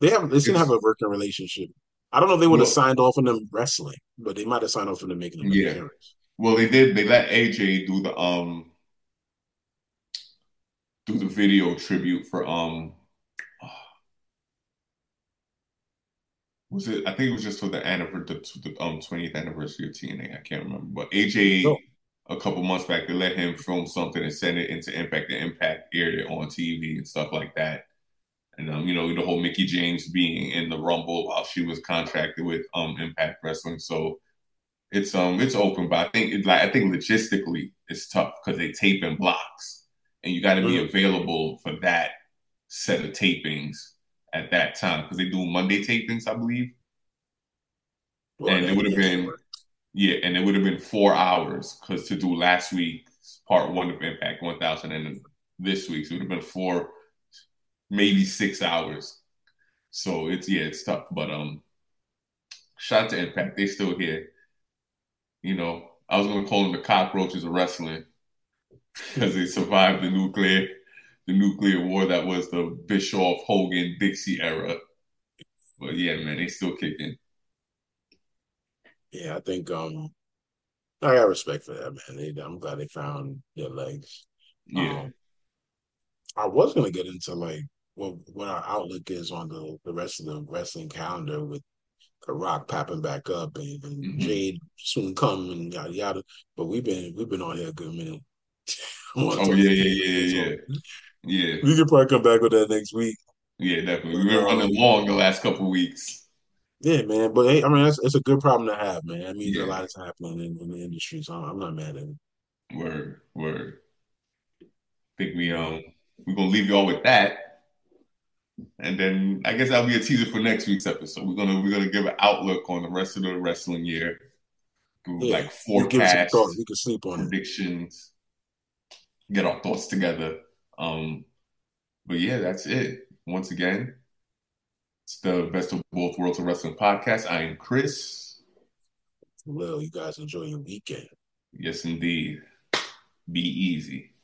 They have they seem to have a working relationship. I don't know if they would have well, signed off on them wrestling, but they might have signed off on them making them yeah. appearance. Well, they did. They let AJ do the um do the video tribute for um was it I think it was just for the anniversary the, the um 20th anniversary of TNA. I can't remember. But AJ No, a couple months back they let him film something and send it into Impact the Impact aired it on TV and stuff like that. And um, you know, the whole Mickie James being in the Rumble while she was contracted with um Impact Wrestling. So it's um it's open, but I think it's like I think logistically it's tough because they tape in blocks and you gotta be Mhm. available for that set of tapings at that time because they do Monday tapings, I believe. well, and it would have been worked. yeah, and it would have been four hours because to do last week's part one of Impact 1000 and this week's it would have been four, maybe six hours. So it's yeah, it's tough. But um, shout out to Impact, they still here. You know, I was gonna call them the cockroaches of wrestling because they survived the nuclear the nuclear war that was the Bischoff Hogan Dixie era. But yeah, man, they still kicking. Yeah, I think um I got respect for that, man. They, I'm glad they found their legs. Yeah. Um, I was gonna get into like what what our outlook is on the the rest of the wrestling calendar with The Rock popping back up and, and Mhm. Jade soon come and yada yada. But we've been we've been on here a good minute. [laughs] I Oh yeah, yeah, yeah, yeah, yeah, we could probably come back with that next week. yeah. Definitely. We've been running long the last couple weeks. yeah, man. But hey, I mean, that's, it's a good problem to have, man. That means a lot is happening in, in the industry, so I'm not mad at it. Word, word. think we um we're gonna leave y'all with that, and then I guess that'll be a teaser for next week's episode. We're gonna we're gonna give an outlook on the rest of the wrestling year, Yeah, like we give it forecasts, We could sleep on it. Get our thoughts together. Um, but yeah, that's it. Once again, it's the best of both worlds of wrestling podcast. I am Chris. Well, you guys enjoy your weekend. Yes, indeed. Be easy.